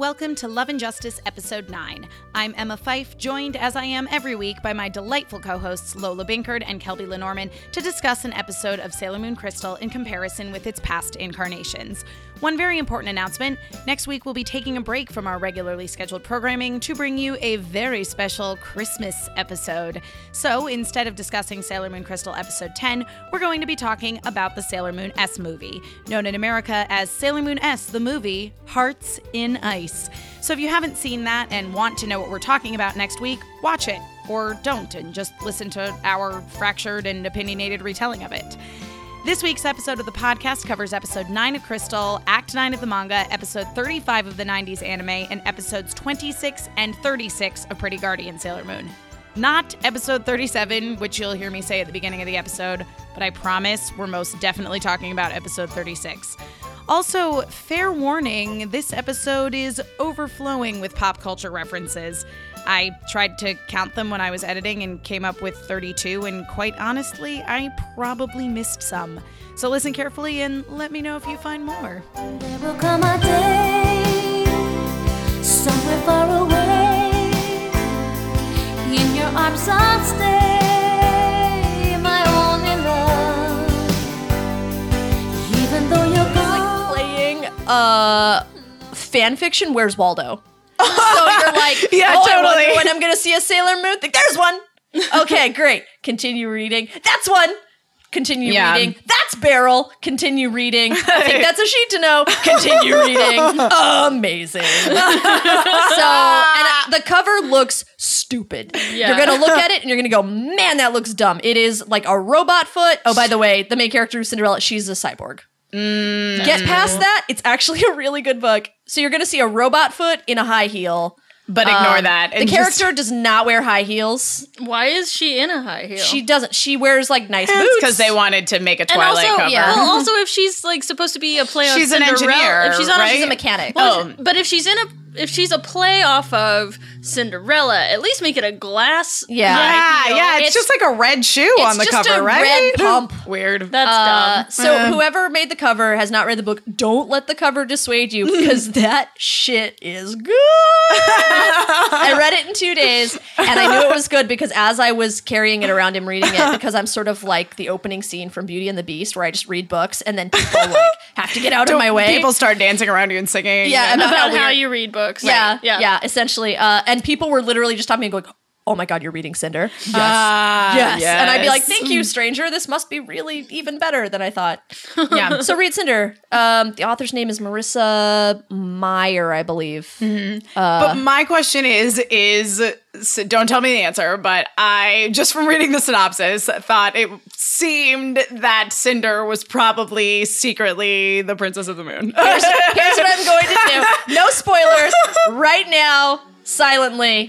Welcome to Love and Justice Episode 9. I'm Emma Fife, joined as I am every week by my delightful co hosts Lola Binkard and Kelby Lenormand to discuss an episode of Sailor Moon Crystal in comparison with its past incarnations. One very important announcement next week we'll be taking a break from our regularly scheduled programming to bring you a very special Christmas episode. So instead of discussing Sailor Moon Crystal Episode 10, we're going to be talking about the Sailor Moon S movie, known in America as Sailor Moon S, the movie Hearts in Ice. So if you haven't seen that and want to know what we're talking about next week, watch it or don't and just listen to our fractured and opinionated retelling of it. This week's episode of the podcast covers episode 9 of Crystal, act 9 of the manga, episode 35 of the 90s anime, and episodes 26 and 36 of Pretty Guardian Sailor Moon. Not episode 37, which you'll hear me say at the beginning of the episode, but I promise we're most definitely talking about episode 36. Also, fair warning this episode is overflowing with pop culture references. I tried to count them when I was editing and came up with 32, and quite honestly, I probably missed some. So listen carefully and let me know if you find more. I'll stay, my only love. Even though you're gone. playing uh fan fiction where's waldo so you're like Yeah, oh, totally. when i'm gonna see a sailor moon thing there's one okay great continue reading that's one continue Yeah. reading. That's barrel continue reading. I think that's a Shitennou. Continue reading. Amazing. So and the cover looks stupid. You're gonna look at it and you're gonna go man that looks dumb. It is like a robot foot. Oh by the way the main character of cinderella. She's a cyborg. Get past mm. that. It's actually a really good book. So you're going to see a robot foot in a high heel. But ignore Um, that. The and just- character does not wear high heels. Why is she in a high heel? She doesn't. She wears like nice It's boots because they wanted to make a and Twilight also, cover. yeah. well, also if she's like supposed to be a play on She's an engineer, if she's not, right? She's a mechanic. Oh. but if she's in a, if she's a play off of Cinderella, at least make it a glass. Yeah. yeah, heel. yeah. It's, It's- just like a red shoe on the just cover, a right? red pump. Weird. That's Uh, dumb. so whoever made the cover has not read the book. Don't let the cover dissuade you because that shit is good. I read it in two days and I knew it was good because as I was carrying it around and reading it, because I'm sort of like the opening scene from Beauty and the Beast where I just read books and then people like have to get out of my way. People start dancing around you and singing. Yeah, and- about about how how, you read books. Yeah, yeah, yeah, essentially. Uh, and people were literally just stopping me and going, "Oh my god, you're reading Cinder." Yes, Ah, yes. And I'd be like, "Thank you, stranger. This must be really even better than I thought." yeah. so read Cinder. Um, the author's name is Marissa Meyer, I believe. but my question is, is so don't tell me the answer, but I just from reading the synopsis thought it seemed that Cinder was probably secretly the Princess of the Moon. Here's, here's what I'm going to do. No spoilers. Right now, silently.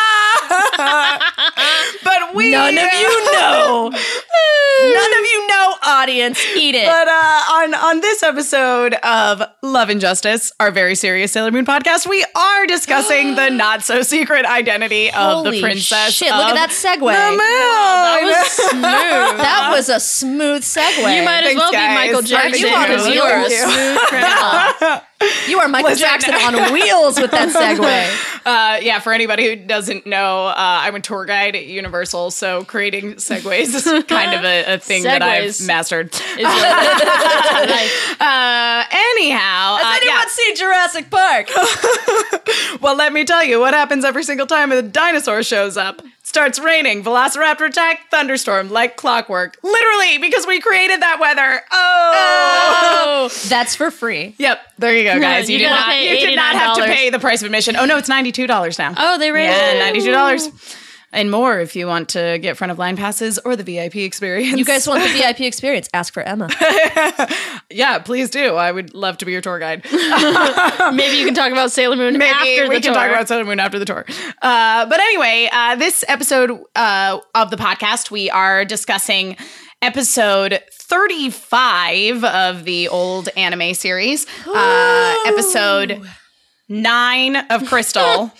but we None of you know. None of you know, audience. Eat it. But uh, on on this episode of Love and Justice, our very serious Sailor Moon podcast, we are discussing the not so secret identity of Holy the princess. shit, look at that segue. The moon. That was smooth. That was a smooth segue. you might as Thanks, well guys. be Michael Jackson. you on you are a smooth criminal. You are Michael Listen. Jackson on wheels with that segue. Uh, yeah, for anybody who doesn't know, uh, I'm a tour guide at Universal, so creating segues is kind of a, a thing that I've mastered. Is what- Nice. Uh, anyhow, uh, Has anyone yeah. seen Jurassic Park? well, let me tell you what happens every single time a dinosaur shows up. Starts raining, Velociraptor attack, thunderstorm, like clockwork. Literally, because we created that weather. Oh. That's for free. Yep, there you go, guys. You, You did not. You did not have to pay the price of admission. Oh no, it's ninety two dollars now. Oh, they raised yeah, it. ninety two dollars. And more if you want to get front of line passes or the VIP experience. You guys want the VIP experience? Ask for Emma. yeah, please do. I would love to be your tour guide. Maybe you can talk about Sailor Moon Maybe after we the can tour. talk about Sailor Moon after the tour. Uh, but anyway, uh, this episode uh, of the podcast, we are discussing episode 35 of the old anime series, uh, episode nine of Crystal.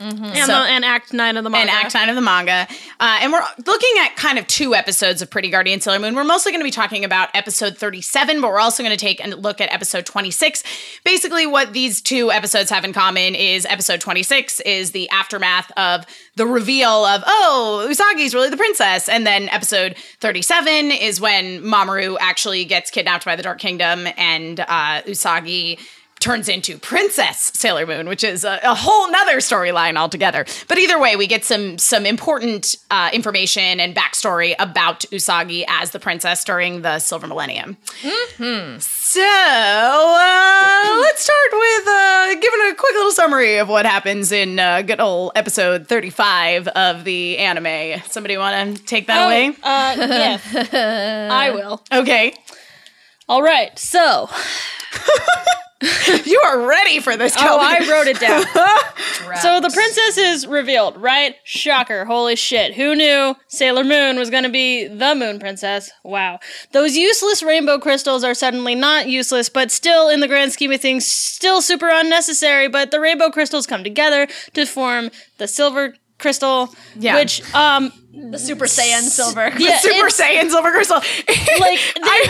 And, So- the, and Act Nine of the manga. and Act Nine of the manga. Uh, and we're looking at kind of two episodes of Pretty Guardian Sailor Moon. We're mostly going to be talking about episode 37, but we're also going to take a look at episode 26. Basically, what these two episodes have in common is episode 26 is the aftermath of the reveal of, oh, Usagi's really the princess. And then episode 37 is when Mamoru actually gets kidnapped by the Dark Kingdom and uh, Usagi turns into Princess Sailor Moon, which is a, a whole nother storyline altogether. But either way, we get some some important uh, information and backstory about Usagi as the princess during the Silver Millennium. So uh, let's start with uh, giving a quick little summary of what happens in uh, good old episode thirty-five of the anime. Somebody want to take that away? Oh, uh, yeah, I will. Okay, All right, so you are ready for this. oh, I wrote it down. so the princess is revealed, right? Shocker! Holy shit! Who knew Sailor Moon was going to be the Moon Princess? Wow. Those useless rainbow crystals are suddenly not useless, but still, in the grand scheme of things, still super unnecessary. But the rainbow crystals come together to form the silver crystal, Yeah. which um The Super Saiyan Silver. yeah, Super it's- Saiyan Silver Crystal. Like, I,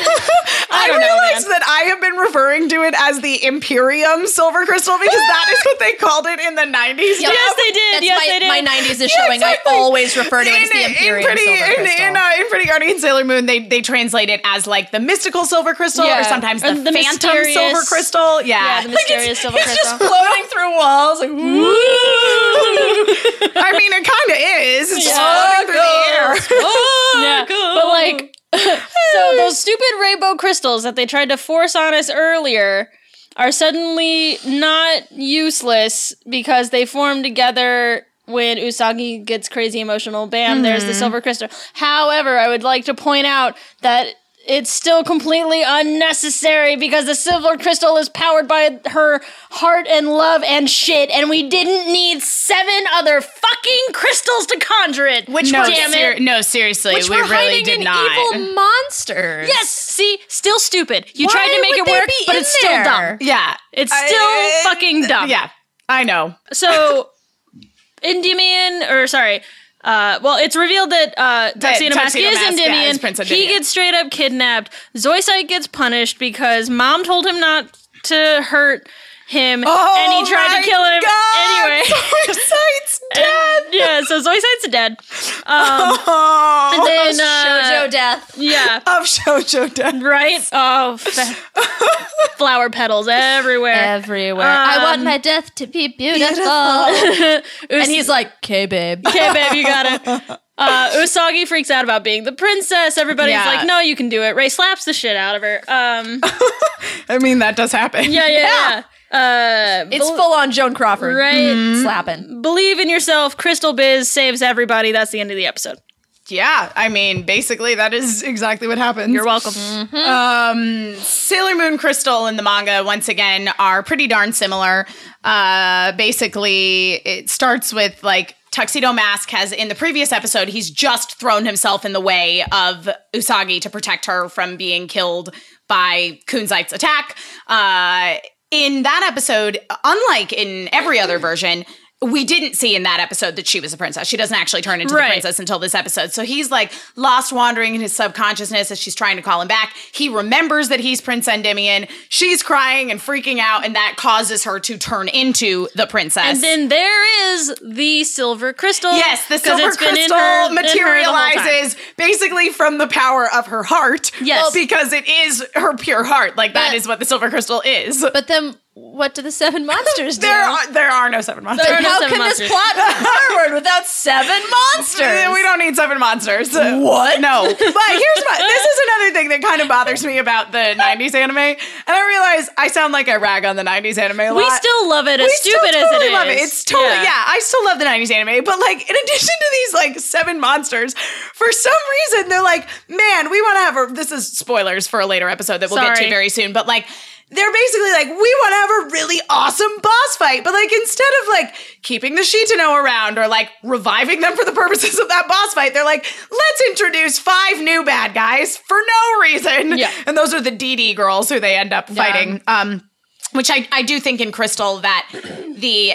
I, know, realized that I have been referring to it as the Imperium Silver Crystal because that is what they called it in the 90s. Yep. Yes, they did. That's yes, my, they did. my 90s is Yeah, showing. exactly. I always refer to it as the Imperium in pretty, Silver in, Crystal. in, uh, in Pretty Guardian Sailor Moon, they they translate it as like the mystical silver crystal, Yeah. or sometimes the, Or the phantom silver crystal. Yeah, Yeah, the mysterious silver it's crystal. just floating through walls. Like, I mean, it kind of is. It's just Yeah. floating through the air. yeah, but like, so those stupid rainbow crystals that they tried to force on us earlier are suddenly not useless because they form together when Usagi gets crazy emotional. Bam, there's the silver crystal. However, I would like to point out that. It's still completely unnecessary because the silver crystal is powered by her heart and love and shit, and we didn't need seven other fucking crystals to conjure it. Which no, damn ser- it. no, seriously, which we were really hiding did in not. evil monsters. Yes, see, still stupid. You Why tried to make it work, but in it's still dumb. yeah, It's still I- fucking dumb. Yeah, I know. So, Endymion, or sorry, uh, well, it's revealed that uh, Tuxedo Mask is Mask, Endymion. Prince he gets straight up kidnapped. Zoisite gets punished because mom told him not to hurt him, and he tried to kill him anyway. Sight's dead. And- yeah, so Zoisite's dead. Um, Oh, and then, uh, Shoujo death. yeah, of shoujo death. right? Oh, fa- flower petals everywhere. Everywhere. I want Um, my death to be beautiful. and and he's like, okay, babe. okay, babe, you got it. Uh, Usagi freaks out about being the princess. Everybody's Yeah. like, no, you can do it. Ray slaps the shit out of her. Um, I mean, that does happen. yeah, yeah, yeah. Uh, It's bel- full on Joan Crawford. right. Slapping. Believe in yourself. Crystal Biz saves everybody. That's the end of the episode. Yeah, I mean, basically, that is exactly what happens. You're welcome. Um, Sailor Moon Crystal and the manga once again are pretty darn similar. Uh, basically, it starts with like Tuxedo Mask has in the previous episode, he's just thrown himself in the way of Usagi to protect her from being killed by Kunzite's attack. Uh, in that episode, unlike in every other version, we didn't see in that episode that she was a princess. She doesn't actually turn into Right. the princess until this episode. So he's like lost wandering in his subconsciousness as she's trying to call him back. He remembers that he's Prince Endymion. She's crying and freaking out, and that causes her to turn into the princess. And then there is the silver crystal. Yes, the silver it's been in crystal her- in her the whole time. materializes basically from the power of her heart. Yes. Well, because it is her pure heart. Like that But- is what the silver crystal is. But then what do the seven monsters do? there are there are no seven monsters. There are no How seven can monsters. this plot move forward without seven monsters? We don't need seven monsters. What? No. But here's my this is another thing that kind of bothers me about the 90s anime. And I realize I sound like I rag on the 90s anime a lot. We still love it as we stupid still as totally it is. love it. It's totally yeah. I still love the '90s anime, but like in addition to these like seven monsters, for some reason they're like, man, we want to have a. This is spoilers for a later episode that we'll get to very soon, but like. They're basically like, we want to have a really awesome boss fight, but like instead of like keeping the Shitennou around or like reviving them for the purposes of that boss fight, they're like, let's introduce five new bad guys for no reason. Yeah. And those are the DD girls who they end up fighting. Um, which I, I do think in Crystal that the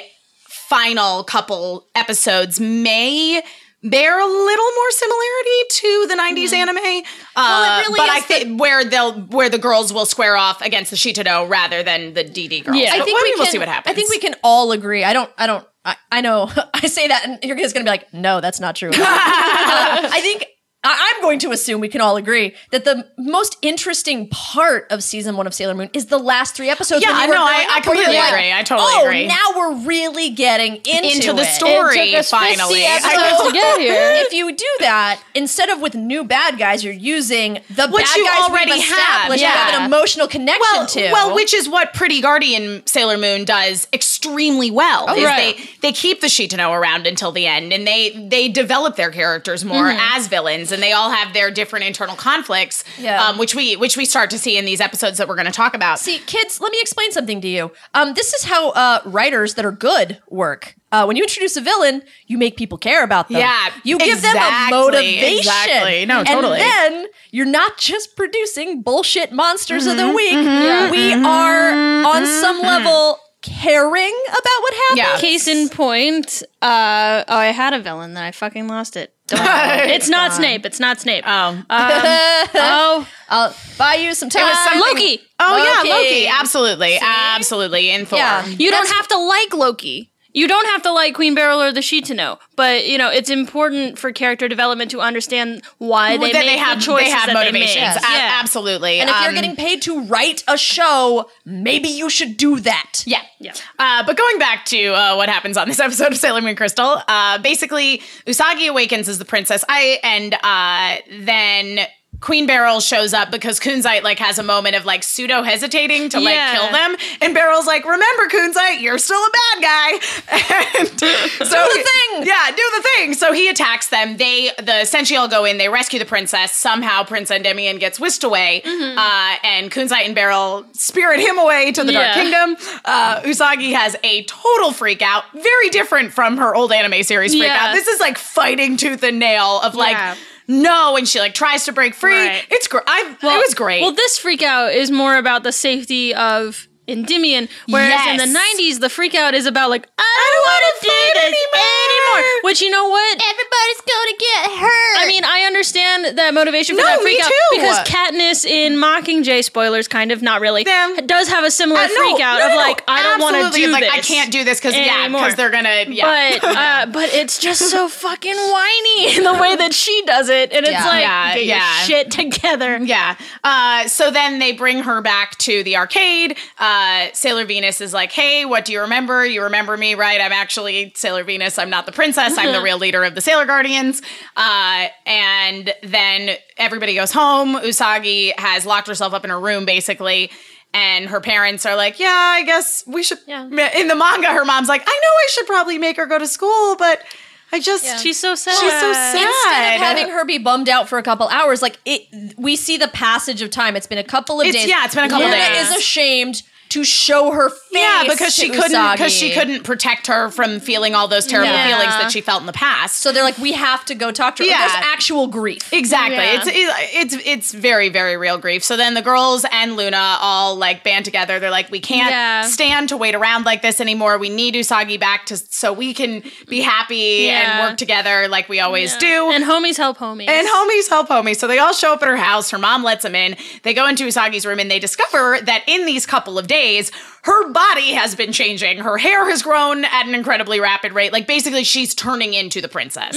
final couple episodes may bear a little more similarity to the 90s anime. Uh, Mm-hmm. really but I think where they'll where the girls will square off against the Shitennou rather than the DD girls. Yeah. But I think well, we we'll can, see what happens. I think we can all agree. I don't. I don't. I, I know. I say that, and you're just gonna be like, "No, that's not true." Uh, I think I'm going to assume we can all agree that the most interesting part of season one of Sailor Moon is the last three episodes. Yeah, when you no, I- growing I up, where you're completely like, agree. I totally agree. oh, agree." now we're really getting into, into the story It took us 50 finally. episodes to get here. If you do that, instead of with new bad guys, you're using the Which bad you guys already we've have, established. You have an emotional connection well, to. well, which is what Pretty Guardian Sailor Moon does extremely well. Oh, is right. they they keep the Shitennou around until the end, and they they develop their characters more mm-hmm. as villains, and they all have their different internal conflicts, Yeah. um, which we which we start to see in these episodes that we're going to talk about. See, kids, let me explain something to you. Um, this is how uh, writers that are good work. Uh, when you introduce a villain, you make people care about them. Yeah, you give them a motivation. exactly. No, totally. And then you're not just producing bullshit monsters of the Mm-hmm, week. We are on some level caring about what happens. Yeah. Case in point, uh, oh, I had a villain that I fucking lost it. Don't it's not Snape. It's not Snape. Oh. oh, I'll buy you some time. was something- Loki. Oh yeah, Loki. Loki, absolutely, absolutely, in Thor. Yeah. You don't have to like Loki. You don't have to like Queen Beryl or the Shitennou, but you know it's important for character development to understand why they that make they have the choices they have that motivations. They make. A- yeah. absolutely. and if you're Um, getting paid to write a show, maybe you should do that. Yeah. Yeah. Uh, but going back to uh, what happens on this episode of Sailor Moon Crystal, uh, basically Usagi awakens as the princess. I and uh, then Queen Beryl shows up because Kunzite like has a moment of like pseudo hesitating to like Yeah. kill them, and Beryl's like, "Remember, Kunzite, you're still a bad guy." And so the thing. yeah, do the thing. So he attacks them. They the Senshi all go in. They rescue the princess. Somehow, Prince Endymion gets whisked away, uh, and Kunzite and Beryl spirit him away to the Dark Kingdom. Uh, Usagi has a total freak out, very different from her old anime series freak Yeah. out. This is like fighting tooth and nail of like. No, and she like tries to break free. Right. It's great. it was great. Well, this freak out is more about the safety of Endymion, whereas in the 90s, the freak out is about like, I don't don't want to do this anymore. anymore. Which, you know what? Everybody's gonna get hurt. I mean, I understand that motivation for No, that freak me out too. because Katniss in Mockingjay spoilers, kind of not really, Them. does have a similar Uh, no, freak out no, of no, like, I don't want to do like, this. I can't do this because yeah, because they're gonna yeah. But uh, but it's just so fucking whiny in the way that she does it, and it's Yeah. like Yeah, get yeah. your shit together. Yeah. Uh, so then they bring her back to the arcade. Uh, Sailor Venus is like, hey, what do you remember? You remember me, right? I'm actually Sailor Venus. I'm not the princess. I'm the real leader of the Sailor Guardians. Uh, and then everybody goes home. Usagi has locked herself up in her room, basically. And her parents are like, yeah, I guess we should. Yeah. In the manga, her mom's like, I know I should probably make her go to school, but I just. She's so sad. She's so sad. Instead of having her be bummed out for a couple hours, like it, we see the passage of time. It's been a couple of It's- days. yeah, it's been a couple Luna days. is ashamed to show her face. Yeah, because she to couldn't because she couldn't protect her from feeling all those terrible Yeah. feelings that she felt in the past. So they're like, we have to go talk to her. Yeah. There's actual grief. Exactly. Yeah. It's it's it's it's very very real grief. So then the girls and Luna all like band together. They're like, we can't Yeah. stand to wait around like this anymore. We need Usagi back to so we can be happy Yeah. and work together like we always do. And homies help homies. And homies help homies. So they all show up at her house. Her mom lets them in. They go into Usagi's room and they discover that in these couple of days, her body has been changing. Her hair has grown at an incredibly rapid rate. Like basically, she's turning into the princess,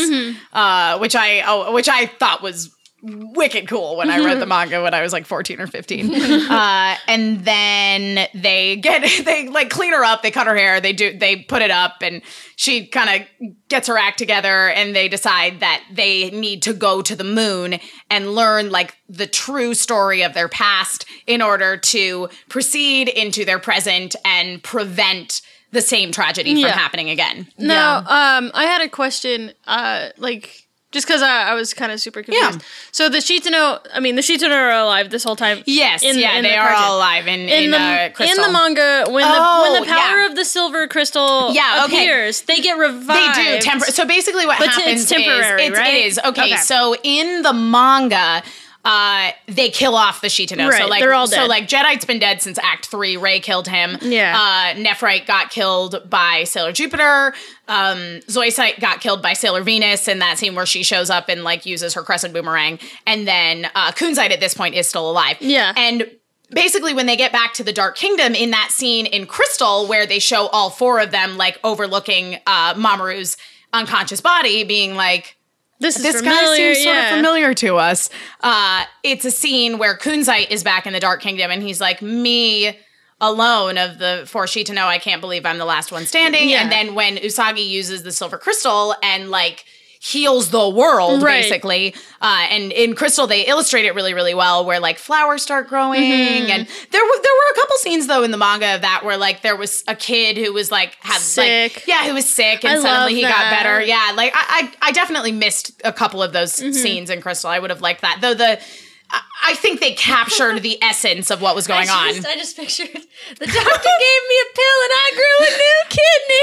uh, which I oh, which I thought was wicked cool when I read the manga when I was like 14 or 15. uh, and then they get they like clean her up, they cut her hair, they do they put it up and she kind of gets her act together and they decide that they need to go to the moon and learn like the true story of their past in order to proceed into their present and prevent the same tragedy Yeah. from happening again. Now, um, I had a question, uh, like just because I, I was kind of super confused. Yeah. So the Shitennou, I mean, the Shitennou are alive this whole time. Yes, in- yeah, in they the are all alive in, in, In the uh, Crystal. in the manga, when Oh, the when the power yeah. of the silver crystal Yeah, okay. appears, they get revived. They do temporary. So basically, what But it's happens temporary, is it's, right? it is okay, Okay. So in the manga. Uh, they kill off the Shitennou. so like, they're all so like Jadeite's been dead since Act Three. Ray killed him. Yeah. Uh, Nephrite got killed by Sailor Jupiter. Um, Zoisite got killed by Sailor Venus in that scene where she shows up and like uses her crescent boomerang. And then uh, Kunzite at this point is still alive. Yeah. And basically when they get back to the dark kingdom in that scene in crystal where they show all four of them like overlooking uh mamoru's unconscious body being like This is this familiar, guy seems sort of familiar to us uh it's a scene where kunzite is back in the dark kingdom and he's like me alone of the four Shitennou, I can't believe I'm the last one standing. Yeah. And then when Usagi uses the silver crystal and like heals the world Right. basically uh, and in crystal they illustrate it really really well where like flowers start growing Mm-hmm. and there were there were a couple scenes though in the manga of that where like there was a kid who was like had Sick. like yeah who was sick and I suddenly he got better yeah like I, I I definitely missed a couple of those Mm-hmm. scenes in crystal I would have liked that though the I- I think they captured the essence of what was going I on. just, I just pictured the doctor gave me a pill and I grew a new kidney.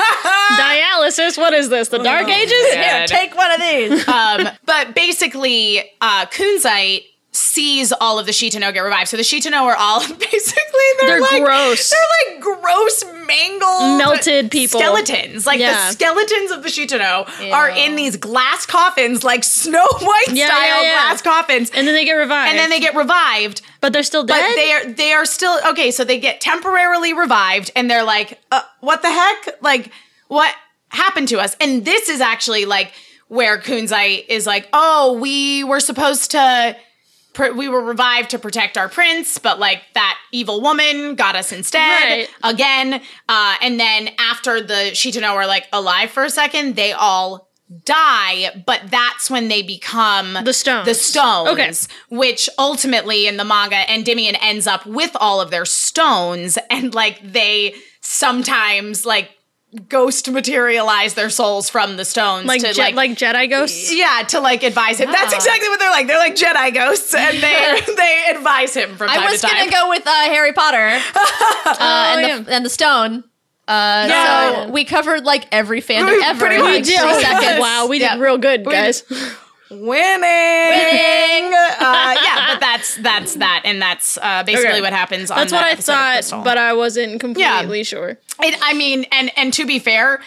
Dialysis. What is this? The Dark Ages? God. Take one of these. um, but basically, uh, Kunzite sees all of the Shitennou get revived. So the Shitennou are all basically they're, They're like gross. They're like gross, mangled, Melted people. skeletons. Like Yeah. the skeletons of the Shitennou are in these glass coffins, like Snow White Yeah, style glass coffins. And then they get revived. and then they get revived, but they're still dead. but they are they are still okay. So they get temporarily revived, and they're like, uh, "What the heck? Like, what happened to us?" And this is actually like where Kunzite is like, "Oh, we were supposed to." We were revived to protect our prince, but like that evil woman got us instead Right. again. Uh, and then after the Shitennou are like alive for a second, they all die, but that's when they become The stones. The stones Okay. which ultimately in the manga Endymion ends up with all of their stones and like they sometimes like ghost materialize their souls from the stones like, to Je- like, like Jedi ghosts. yeah to like advise him. That's exactly what they're like. They're like Jedi ghosts and they they advise him from time I was to time. gonna go with uh, Harry Potter uh, and, yeah. the, and the stone. Uh, Yeah. So we covered like every fandom We ever. pretty in, like, much three did. seconds. Wow, we did real good, guys. Winning. Uh, yeah, but that's that's that, and that's uh, basically Okay. what happens. on That's that what I thought, but I wasn't completely sure. It, I mean, and and to be fair,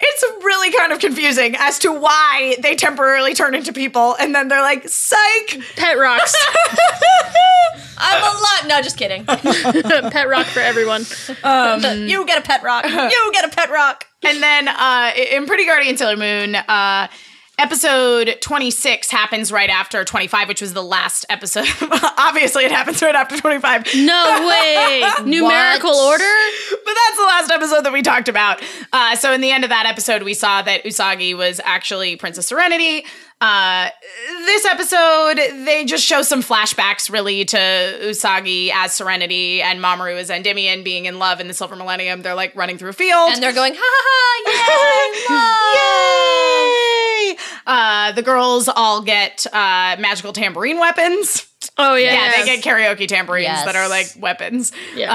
it's really kind of confusing as to why they temporarily turn into people, and then they're like, "Psych." Pet rocks. I'm a lot. No, just kidding. Pet rock for everyone. you get a pet rock. You get a pet rock. And then uh, in Pretty Guardian Sailor Moon, uh, episode 26 happens right after 25, which was the last episode. Obviously, it happens right after 25. No way. Numerical order? But that's the last episode that we talked about. Uh, so in the end of that episode, we saw that Usagi was actually Princess Serenity. Uh, this episode, they just show some flashbacks really to Usagi as Serenity and Mamoru as Endymion being in love in the Silver Millennium. They're like running through a field. And they're going, ha ha ha, yay, love. Yay! Uh, the girls all get uh, magical tambourine weapons. Oh, yeah. Yeah, they get karaoke tambourines Yes. that are like weapons. Yeah.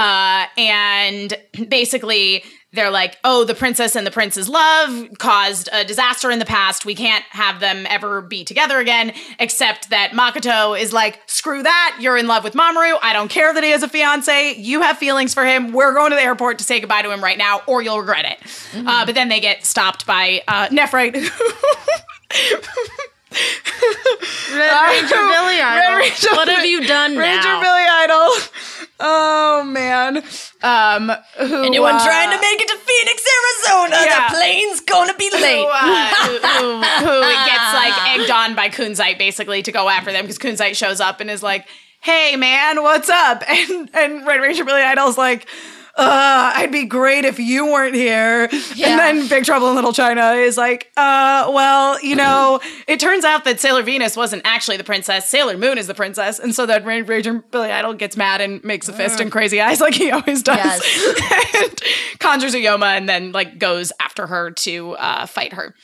Uh, and basically, they're like, oh, the princess and the prince's love caused a disaster in the past. We can't have them ever be together again, except that Makoto is like, screw that. You're in love with Mamoru. I don't care that he has a fiance. You have feelings for him. We're going to the airport to say goodbye to him right now, or you'll regret it. Mm-hmm. Uh, but then they get stopped by uh, Nephrite. Red Ranger Billy Idol. Ranger what have you done Ranger now? Billy Idol. Oh man. Um who Anyone uh, trying to make it to Phoenix, Arizona? Yeah. The plane's gonna be who, late. uh, who, who, who gets like egged on by Kunzite basically to go after them because Kunzite shows up and is like, "Hey man, what's up?" And and Red Ranger Billy Idol's like, uh, I'd be great if you weren't here. Yeah. And then Big Trouble in Little China is like, uh, well, you know, it turns out that Sailor Venus wasn't actually the princess. Sailor Moon is the princess. And so that Ranger Billy Idol gets mad and makes a fist and crazy eyes like he always does. and conjures a Yoma and then like goes after her to uh, fight her.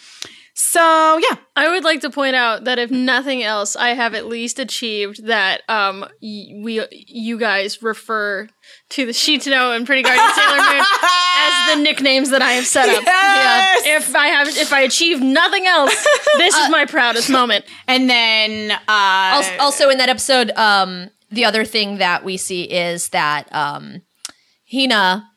So yeah, I would like to point out that if nothing else, I have at least achieved that um y- we you guys refer to the Shitennou and Pretty Guardian Sailor Moon as the nicknames that I have set up. Yes! If I have, if I achieve nothing else, this is my proudest moment. And then uh, Also, also in that episode, um, the other thing that we see is that um, Hina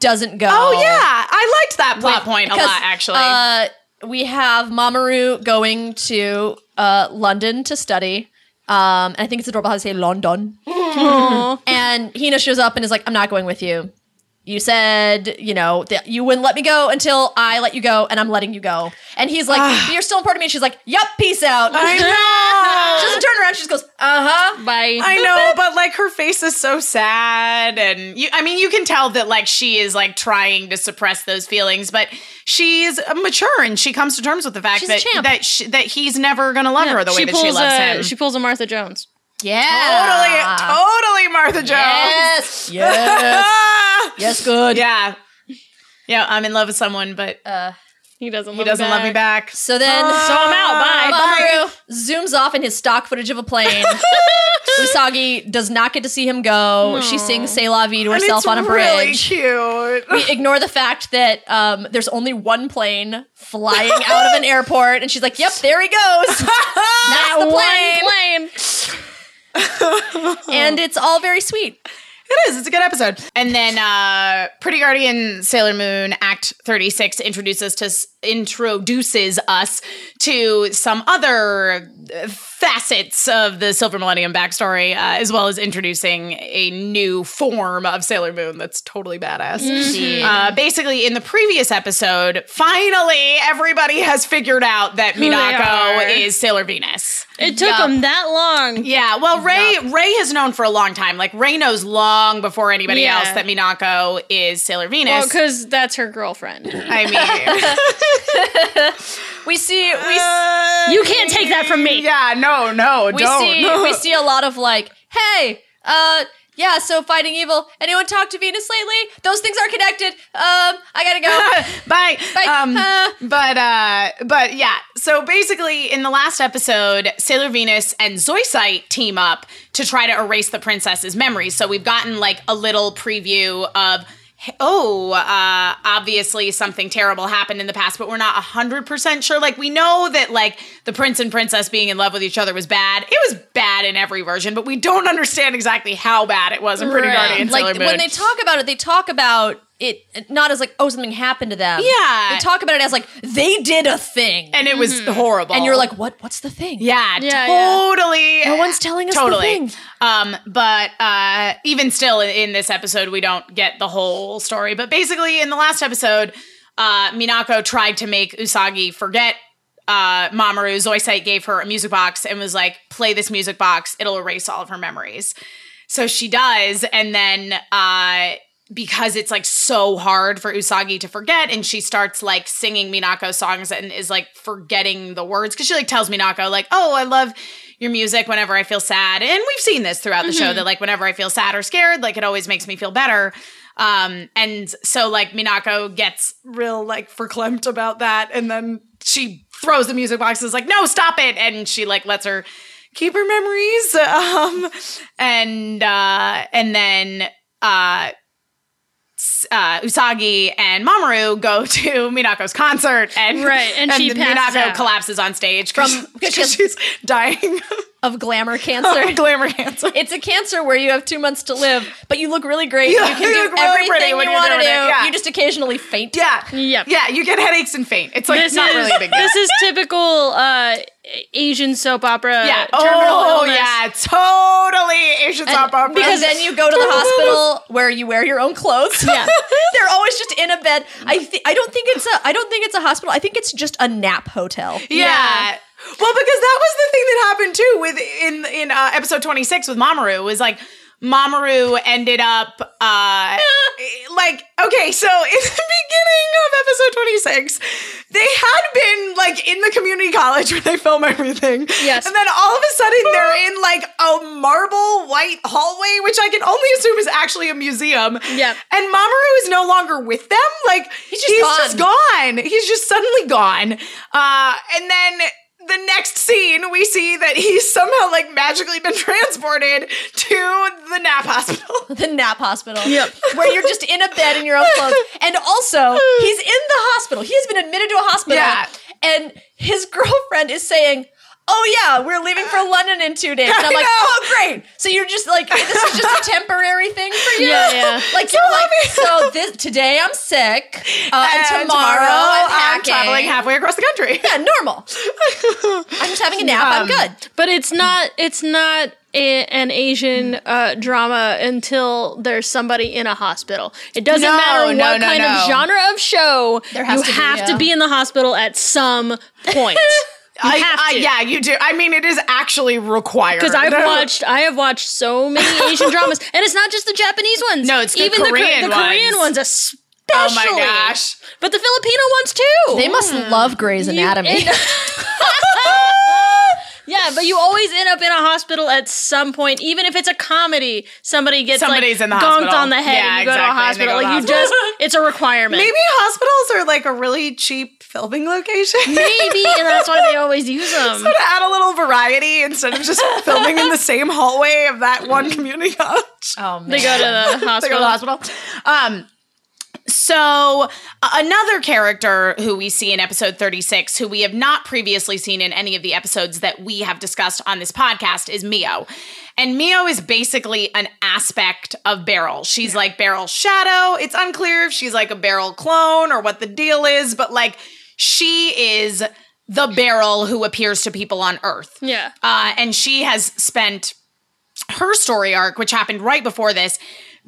doesn't go. oh yeah, I liked that plot point a lot actually. Uh, we have Mamoru going to uh, London to study. Um, and I think it's adorable how they say London. and Hina shows up and is like, I'm not going with you. You said, you know, that you wouldn't let me go until I let you go, and I'm letting you go. And he's like, You're still important to me. And she's like, Yup, peace out. I know. she doesn't turn around. She just goes, Uh huh. Bye. I know, but like her face is so sad, and you, I mean, you can tell that like she is like trying to suppress those feelings, but she's mature and she comes to terms with the fact She's that that she, that he's never gonna love her the way that she loves a, him. She pulls a Martha Jones. Yeah. totally, totally, Martha Jones. Yes. Yes. yes, good. yeah, yeah. I'm in love with someone, but He doesn't. he doesn't love me back. So then. So I'm out. Bye. Mamoru zooms off in his stock footage of a plane. Usagi does not get to see him go. She sings "C'est la vie" to And herself it's on a bridge. really bridge. cute. We ignore the fact that um, there's only one plane flying out of an airport, and she's like, "Yep, there he goes." That's the plane, plane. And it's all very sweet. It is. It's a good episode. And then uh Pretty Guardian Sailor Moon Act 36 introduces us to introduces us to some other facets of the Silver Millennium backstory, uh, as well as introducing a new form of Sailor Moon that's totally badass. Uh, basically, in the previous episode, finally everybody has figured out that Minako is Sailor Venus. It took Yup. him that long. Yeah, well, Ray Ray has known for a long time. Like Ray knows long before anybody Yeah. else that Minako is Sailor Venus. Well, because that's her girlfriend. I mean, We see we uh, You can't take that from me. Yeah, no, no, we don't. see we see a lot of like, hey, uh. Yeah, so fighting evil. Anyone talk to Venus lately? Those things are connected. Um, I gotta go. Bye. Bye. Um, Uh. but uh, but yeah. So basically, in the last episode, Sailor Venus and Zoisite team up to try to erase the princess's memories. So we've gotten like a little preview of. Oh, uh, obviously something terrible happened in the past, but we're not 100% sure. Like, we know that, like, the prince and princess being in love with each other was bad. It was bad in every version, but we don't understand exactly how bad it was in Pretty Right. Guardian like Moon. when they talk about it, they talk about it not as like, oh, something happened to them. Yeah. They talk about it as like they did a thing. and it was horrible. And you're like, what? What's the thing? Yeah, Yeah, yeah. totally. No one's telling us the totally. thing. Um, but uh, even still, in, in this episode, we don't get the whole story. But basically, in the last episode, uh, Minako tried to make Usagi forget uh, Mamoru. Zoisite gave her a music box and was like, "Play this music box; it'll erase all of her memories." So she does, and then uh, because it's like so hard for Usagi to forget, and she starts like singing Minako songs and is like forgetting the words because she like tells Minako like, "Oh, I love your music whenever I feel sad," and we've seen this throughout the show that like whenever I feel sad or scared, like it always makes me feel better. Um, and so like Minako gets real like verklempt about that, and then she throws the music box and is like, "No, stop it!" And she like lets her keep her memories. Um, and uh, and then uh, uh, Usagi and Mamoru go to Minako's concert, and Right, and she Minako out. collapses on stage From- because she's dying Of glamour cancer. glamour cancer. It's a cancer where you have two months to live, but you look really great. Yeah, you can you do look really everything you want to do. yeah. You just occasionally faint. Yeah, Yep. yeah, you get headaches and faint. It's like This not is really a big deal. this is typical uh, Asian soap opera. yeah. terminal Oh illness. yeah, totally Asian And- soap opera. Because then you go to the hospital where you wear your own clothes. Yeah. They're always just in a bed. I th- I don't think it's a I don't think it's a hospital. I think it's just a nap hotel. Yeah. Well, because that was the thing that happened too with in in uh, episode 26 with Mamoru was like Mamoru ended up uh like okay, so in the beginning of episode 26, they had been like in the community college where they film everything. Yes. And then all of a sudden they're in like a marble white hallway, which I can only assume is actually a museum. Yeah. And Mamoru is no longer with them. Like he's just just gone. He's just suddenly gone. Uh, and then the next scene, we see that he's somehow like magically been transported to the nap hospital. the nap hospital. Yep. Where you're just in a bed in your own clothes. And also, he's in the hospital. He has been admitted to a hospital. Yeah. And his girlfriend is saying, Oh yeah, we're leaving for London in two days. And I'm like, oh great. So you're just like, this is just a temporary thing for you. Yeah, yeah. Like you're like, so this today I'm sick, uh, and, And tomorrow, I'm, I'm traveling halfway across the country. Yeah, normal. I'm just having a nap. I'm Um, good. But it's not. It's not. A, an Asian uh, drama until there's somebody in a hospital. It doesn't No, matter no, what no, kind of genre of show. There has you to be, have yeah. to be in the hospital at some point. You I, have I- yeah, you do. I mean, it is actually required. Because I've watched, I have watched so many Asian dramas, and it's not just the Japanese ones. No, it's even the even Korean the, Ko- the Korean ones. ones, especially. Oh my gosh. But the Filipino ones too. They must love Grey's Anatomy. yeah, but you always end up in a hospital at some point, even if it's a comedy. Somebody gets Somebody's like in the gonked hospital. on the head, Yeah, and you go to a exactly, and they hospital. go to Like you hospital. just, it's a requirement. Maybe hospitals are like a really cheap filming location. Maybe, and that's why they always use them. So to add a little variety instead of just filming in the same hallway of that one community college. oh man. They go to the They go hospital. to the hospital. Um, so another character who we see in episode 36, who we have not previously seen in any of the episodes that we have discussed on this podcast, is Mio. And Mio is basically an aspect of Beryl. She's like Beryl's shadow. It's unclear if she's like a Beryl clone or what the deal is, but like she is the Beryl who appears to people on Earth. Yeah. Uh, and she has spent her story arc, which happened right before this,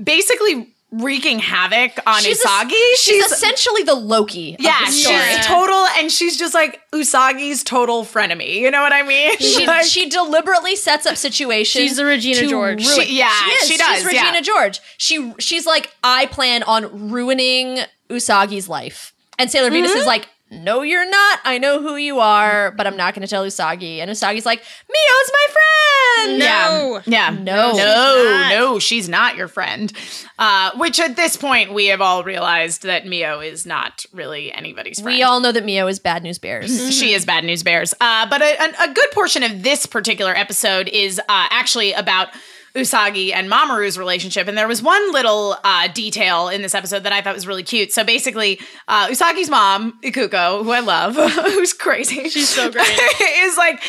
basically wreaking havoc on She's, Usagi. es- she's, essentially the Loki. of yeah, the she's story. Yeah. total, and she's just like Usagi's total frenemy. You know what I mean? She, Like- she deliberately sets up situations. She's the Regina George. ruin- She- yeah, she, is. she does, She's Regina yeah. George. She she's like, I plan on ruining Usagi's life, and Sailor Mm-hmm. Venus is like, No, you're not. I know who you are, but I'm not going to tell Usagi. And Usagi's like, Mio's my friend. No. Yeah. No. No, not. no, she's not your friend. Uh, which at this point we have all realized that Mio is not really anybody's friend. We all know that Mio is bad news bears. She is bad news bears. Uh, but a, a, a good portion of this particular episode is uh, actually about Usagi and Mamoru's relationship. And there was one little uh, detail in this episode that I thought was really cute. So basically, uh, Usagi's mom, Ikuko, who I love, who's crazy. She's so great. is like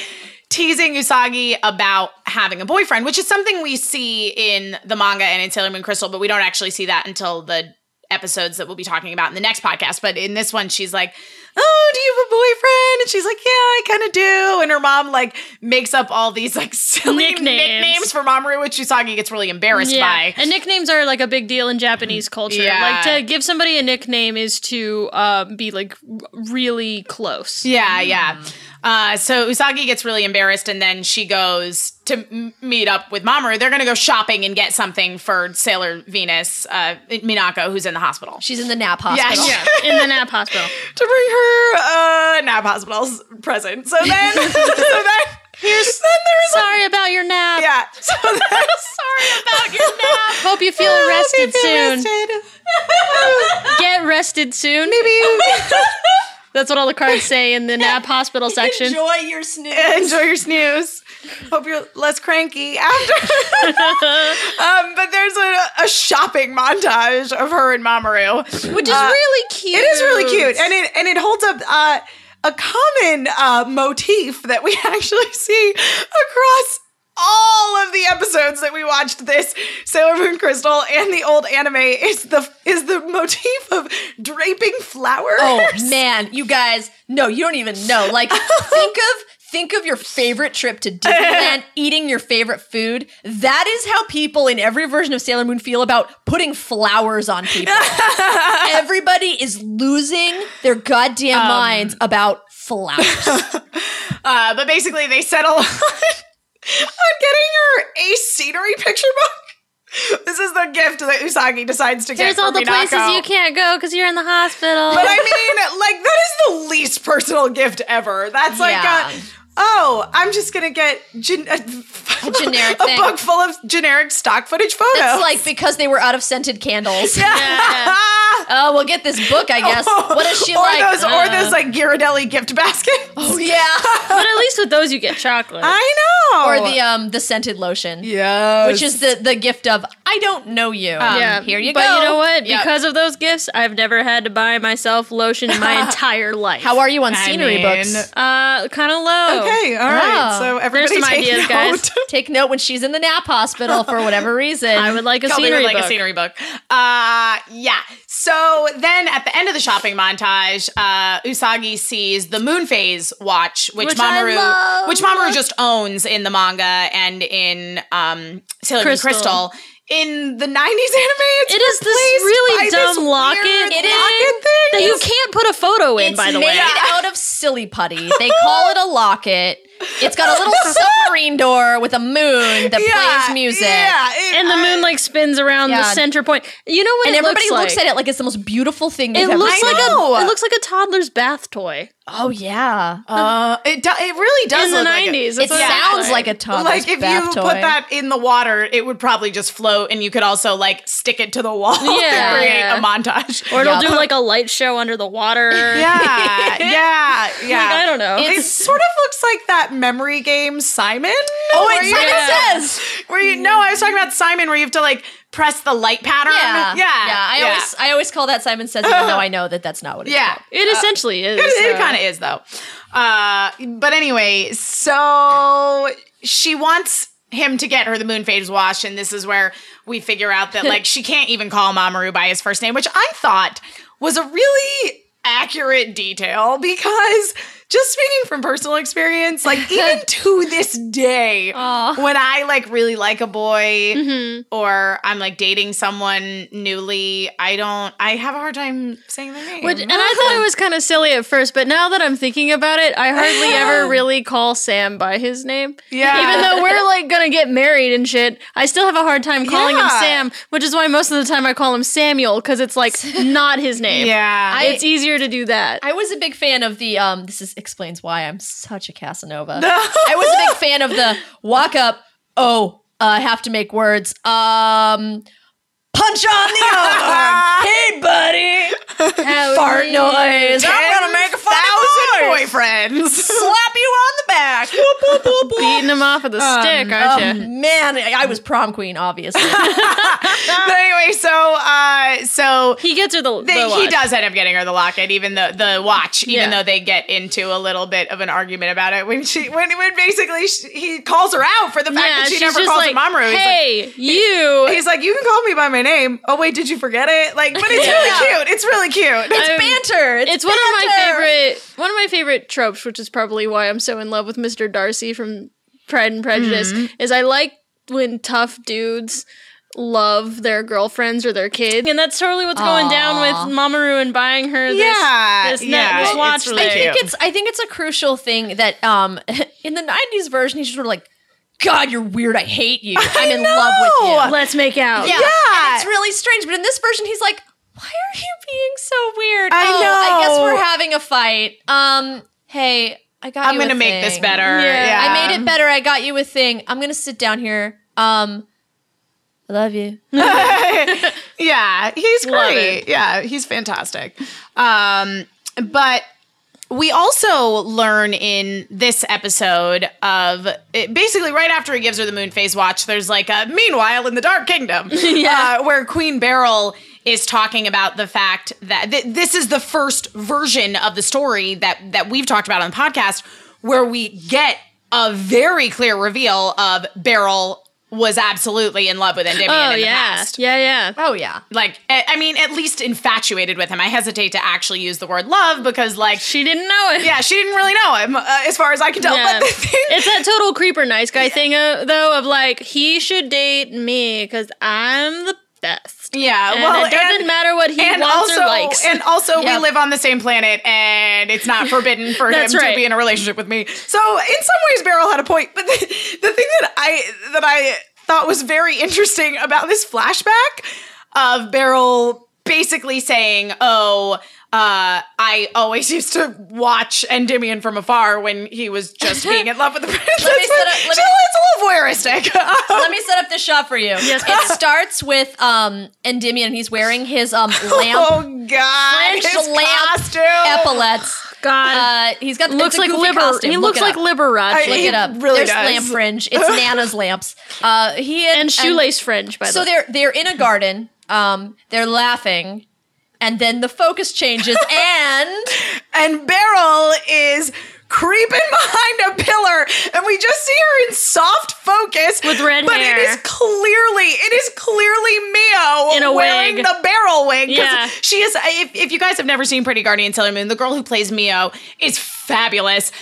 teasing Usagi about having a boyfriend, which is something we see in the manga and in Sailor Moon Crystal, but we don't actually see that until the episodes that we'll be talking about in the next podcast. But in this one, she's like, Oh, do you have a boyfriend? And she's like, Yeah, I kind of do. And her mom like makes up all these like silly Nicknames. nicknames, for Mamoru, which Usagi gets really embarrassed by. And nicknames are like a big deal in Japanese culture. Yeah. Like to give somebody a nickname is to uh, be like really close. Yeah, yeah. Uh, so Usagi gets really embarrassed, and then she goes to m- meet up with Mamoru. They're gonna go shopping and get something for Sailor Venus, uh, Minako, who's in the hospital. She's in the nap hospital. Yeah, In the nap hospital. to bring her uh, nap hospital's present. So then, so then here's then there's Sorry about your nap. yeah. So then, sorry about your nap. Hope you feel Hope you rested feel soon. rested. Get rested soon. Maybe you That's what all the cards say in the nap hospital section. Enjoy your snooze. enjoy your snooze. Hope you're less cranky after. um, but there's a, a shopping montage of her and Mamoru, Which is Uh, really cute. It is really cute, and it and it holds up uh, a common uh, motif that we actually see across all of the episodes that we watched this Sailor Moon Crystal and the old anime is the is the motif of draping flowers. Oh man, you guys, no, you don't even know. Like, think of think of your favorite trip to Disneyland, eating your favorite food. That is how people in every version of Sailor Moon feel about putting flowers on people. Everybody is losing their goddamn Um, minds about flowers. Uh, but basically, they settle on getting her a scenery picture book. This is the gift that Usagi decides to get. Here's for all the Minako. places you can't go because you're in the hospital. But I mean, like that is the least personal gift ever. That's like Yeah. a oh, I'm just gonna get gen- a, generic a thing. book full of generic stock footage photos. It's like because they were out of scented candles. Yeah. Oh, we'll get this book, I guess. What is she or like? Those, or Uh, those like Ghirardelli gift baskets. Oh yeah. but at least with those you get chocolate. I know. or the um the scented lotion. yes. Which is the the gift of I don't know you. yeah. Here you but go. But you know what? Yep. Because of those gifts, I've never had to buy myself lotion in my entire life. How are you on I scenery mean- books? Uh, kind of low. Okay. All right. Oh. So everybody some take ideas, note. guys. Take note when she's in the nap hospital for whatever reason. I would like a Kelby would scenery like book. a scenery book. Uh, yeah. So then at the end of the shopping montage, uh, Usagi sees the moon phase watch, which, Which I Mamoru, love. which Mamoru just owns in the manga and in um, Sailor Crystal. Crystal. In the 90s anime, it's It is this really dumb this locket weird It is- locket thing. that you can't put a photo in, it's by the made way. out of silly putty. They call it a locket. It's got a little submarine door with a moon that plays music. Yeah, it- And the I- moon like spins around the center point. You know what And it everybody looks, looks at it like it's the most beautiful thing they've It looks seen. like know. a it looks like a toddler's bath toy. Oh yeah. Uh, it, do, it really does In the look like 90s. It That's sounds looks like a toddler's like if bath you toy. put that in the water, it would probably just float, and you could also like stick it to the wall Yeah. to create Yeah. a montage. Or it'll Yeah. do like a light show under the water. yeah, yeah, yeah. Like, I don't know. It sort of looks like that memory game Simon. oh, where it Simon Yeah. says. Where you no, I was talking about Simon, where you have to like press the light pattern. Yeah, yeah, yeah. I always, I always call that Simon Says, even though I know that that's not what it's yeah. called. It essentially is. It, it uh, kind of is though. Uh, but anyway, so she wants him to get her the moon phase wash, and this is where we figure out that like she can't even call Mamoru by his first name, which I thought was a really accurate detail because just speaking from personal experience, like even to this day, when I like really like a boy Mm-hmm. or I'm like dating someone newly, I don't I have a hard time saying their name. Which, and I thought it was kind of silly at first, but now that I'm thinking about it, I hardly ever really call Sam by his name. Yeah. Even though we're like gonna get married and shit, I still have a hard time calling him Sam, which is why most of the time I call him Samuel because it's like not his name. yeah. it's easier to do that. I was a big fan of the um this is explains why I'm such a Casanova. I was a big fan of the walk up, oh, uh, I have to make words. Um punch on the arm. hey buddy. Fart noise. I'm gonna make a thousand funny noise. boyfriends. Slap you on the back. Beating him off with a stick, aren't you? Um, man, I was prom queen, obviously. but anyway, so uh, so He gets her the, the they, he watch. does end up getting her the locket, even the the watch, even Yeah. though they get into a little bit of an argument about it when she when when basically she, he calls her out for the fact that she she's never just calls like, him Mamoru. He's like- Hey, you. He's like, you can call me by my name. Oh wait, did you forget it? Like, but it's really cute. It's really cute. it's I'm- banter. It's, it's one of my favorite one of my favorite tropes, which is probably why I'm so in love with Mr. Darcy from Pride and Prejudice, Mm-hmm. is I like when tough dudes love their girlfriends or their kids. And that's totally what's going down Aw. with Mamoru and buying her this, Yeah, this, net- yeah, this watch really I thing. cute. think it's I think it's a crucial thing that um in the 90s version he's just sort of like God, you're weird. I hate you. I'm in love with you. Let's make out. Yeah. Yeah. And it's really strange. But in this version, he's like, why are you being so weird? I oh, I guess we're having a fight. Um, hey, I got I'm you a gonna make this better. Yeah. Yeah, I made it better. I got you a thing. I'm gonna sit down here. Um, I love you. Yeah, he's Love great. Yeah, he's fantastic. Um, but we also learn in this episode of it, basically right after he gives her the moon phase watch, there's like a meanwhile in the Dark Kingdom, uh, where Queen Beryl is talking about the fact that th- this is the first version of the story that that we've talked about on the podcast, where we get a very clear reveal of Beryl was absolutely in love with Endymion Oh in the yeah. past Yeah, yeah. Oh yeah. like I mean, at least infatuated with him. I hesitate to actually use the word love because, like, She didn't know it. yeah, she didn't really know him uh, as far as I can tell. Yeah. But thing, it's that total creeper nice guy thing uh, though of like he should date me because I'm the best. yeah, And well, it doesn't and, matter what he and wants also, or likes. and also, we live on the same planet, and it's not forbidden for him That's to be in a relationship with me. So, in some ways, Beryl had a point. But the, the thing that I that I thought was very interesting about this flashback of Beryl basically saying, "Oh." Uh, I always used to watch Endymion from afar when he was just being in love with the princess. Let me set up- let so me- it's a little voyeuristic. Let me set up this shot for you. Yes, it starts with um Endymion and he's wearing his um lamp oh God, French his lamp costume. epaulets. God. Uh, he's got looks it's a like liber. costume. He Look looks it like up. Liberace. Look He it up. really There's does. lamp fringe. It's Nana's lamps. Uh, he and, and shoelace fringe, by the way, So they're they're in a garden. Um, they're laughing, and then the focus changes, and and Beryl is creeping behind a pillar, and we just see her in soft focus With red hair but hair. it is clearly, it is clearly Mio In a wearing wig. the Beryl wig. Yeah. she is. If, if you guys have never seen Pretty Guardian Sailor Moon, the girl who plays Mio is fabulous.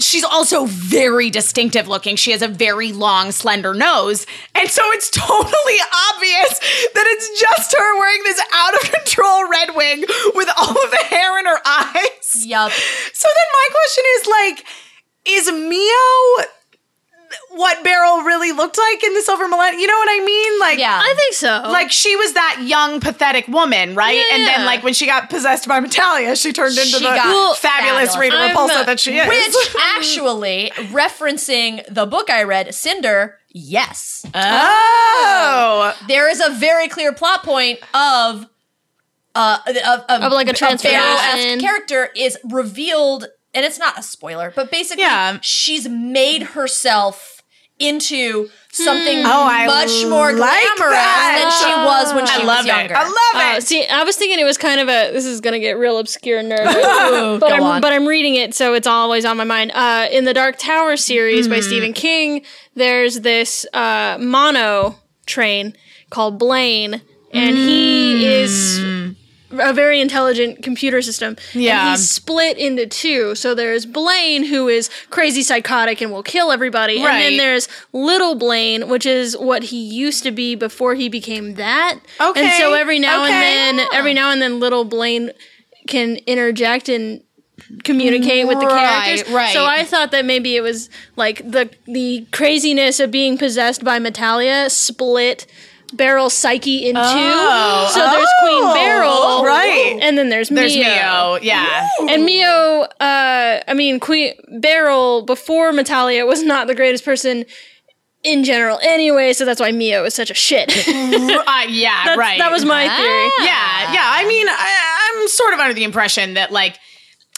She's also very distinctive looking. She has a very long, slender nose. And so it's totally obvious that it's just her wearing this out of control red wig with all of the hair in her eyes. yup. So then my question is like, is Mio what Beryl really looked like in the Silver Millennium? You know what I mean? Like, Yeah. I think so. like she was that young, pathetic woman, right? Yeah, and then like when she got possessed by Metalia, she turned into She the fabulous fabulous. Rita I'm, Repulsa that she is. Which actually, referencing the book I read, Cinder, yes. oh, there is a very clear plot point of uh of, of, Of, like, a transformation. Beryl-esque character is revealed and it's not a spoiler but basically Yeah. she's made herself into something Oh, I much more like glamorous that. than she was when she I love was younger it. I love Uh, it. see, I was thinking it was kind of a. This is gonna get real obscure nerd, Ooh, but I'm on. but I'm reading it, so it's always on my mind. Uh, in the Dark Tower series Hmm. by Stephen King, there's this uh, mono train called Blaine, and he is a very intelligent computer system. Yeah. and he's split into two. So there's Blaine, who is crazy psychotic and will kill everybody, Right. and then there's Little Blaine, which is what he used to be before he became that. Okay. And so every now okay. and then, every now and then, Little Blaine can interject and communicate with the characters. Right, right. So I thought that maybe it was like the the craziness of being possessed by Metalia split Beryl's psyche in two. Oh, so there's Queen oh, Beryl, right. And then there's, There's Mio. Mio, yeah. And Mio, uh, I mean, Queen Beryl before Metalia was not the greatest person in general, anyway. So that's why Mio is such a shit. Uh, yeah, right. That was my theory. Yeah, yeah. I mean, I, I'm sort of under the impression that like.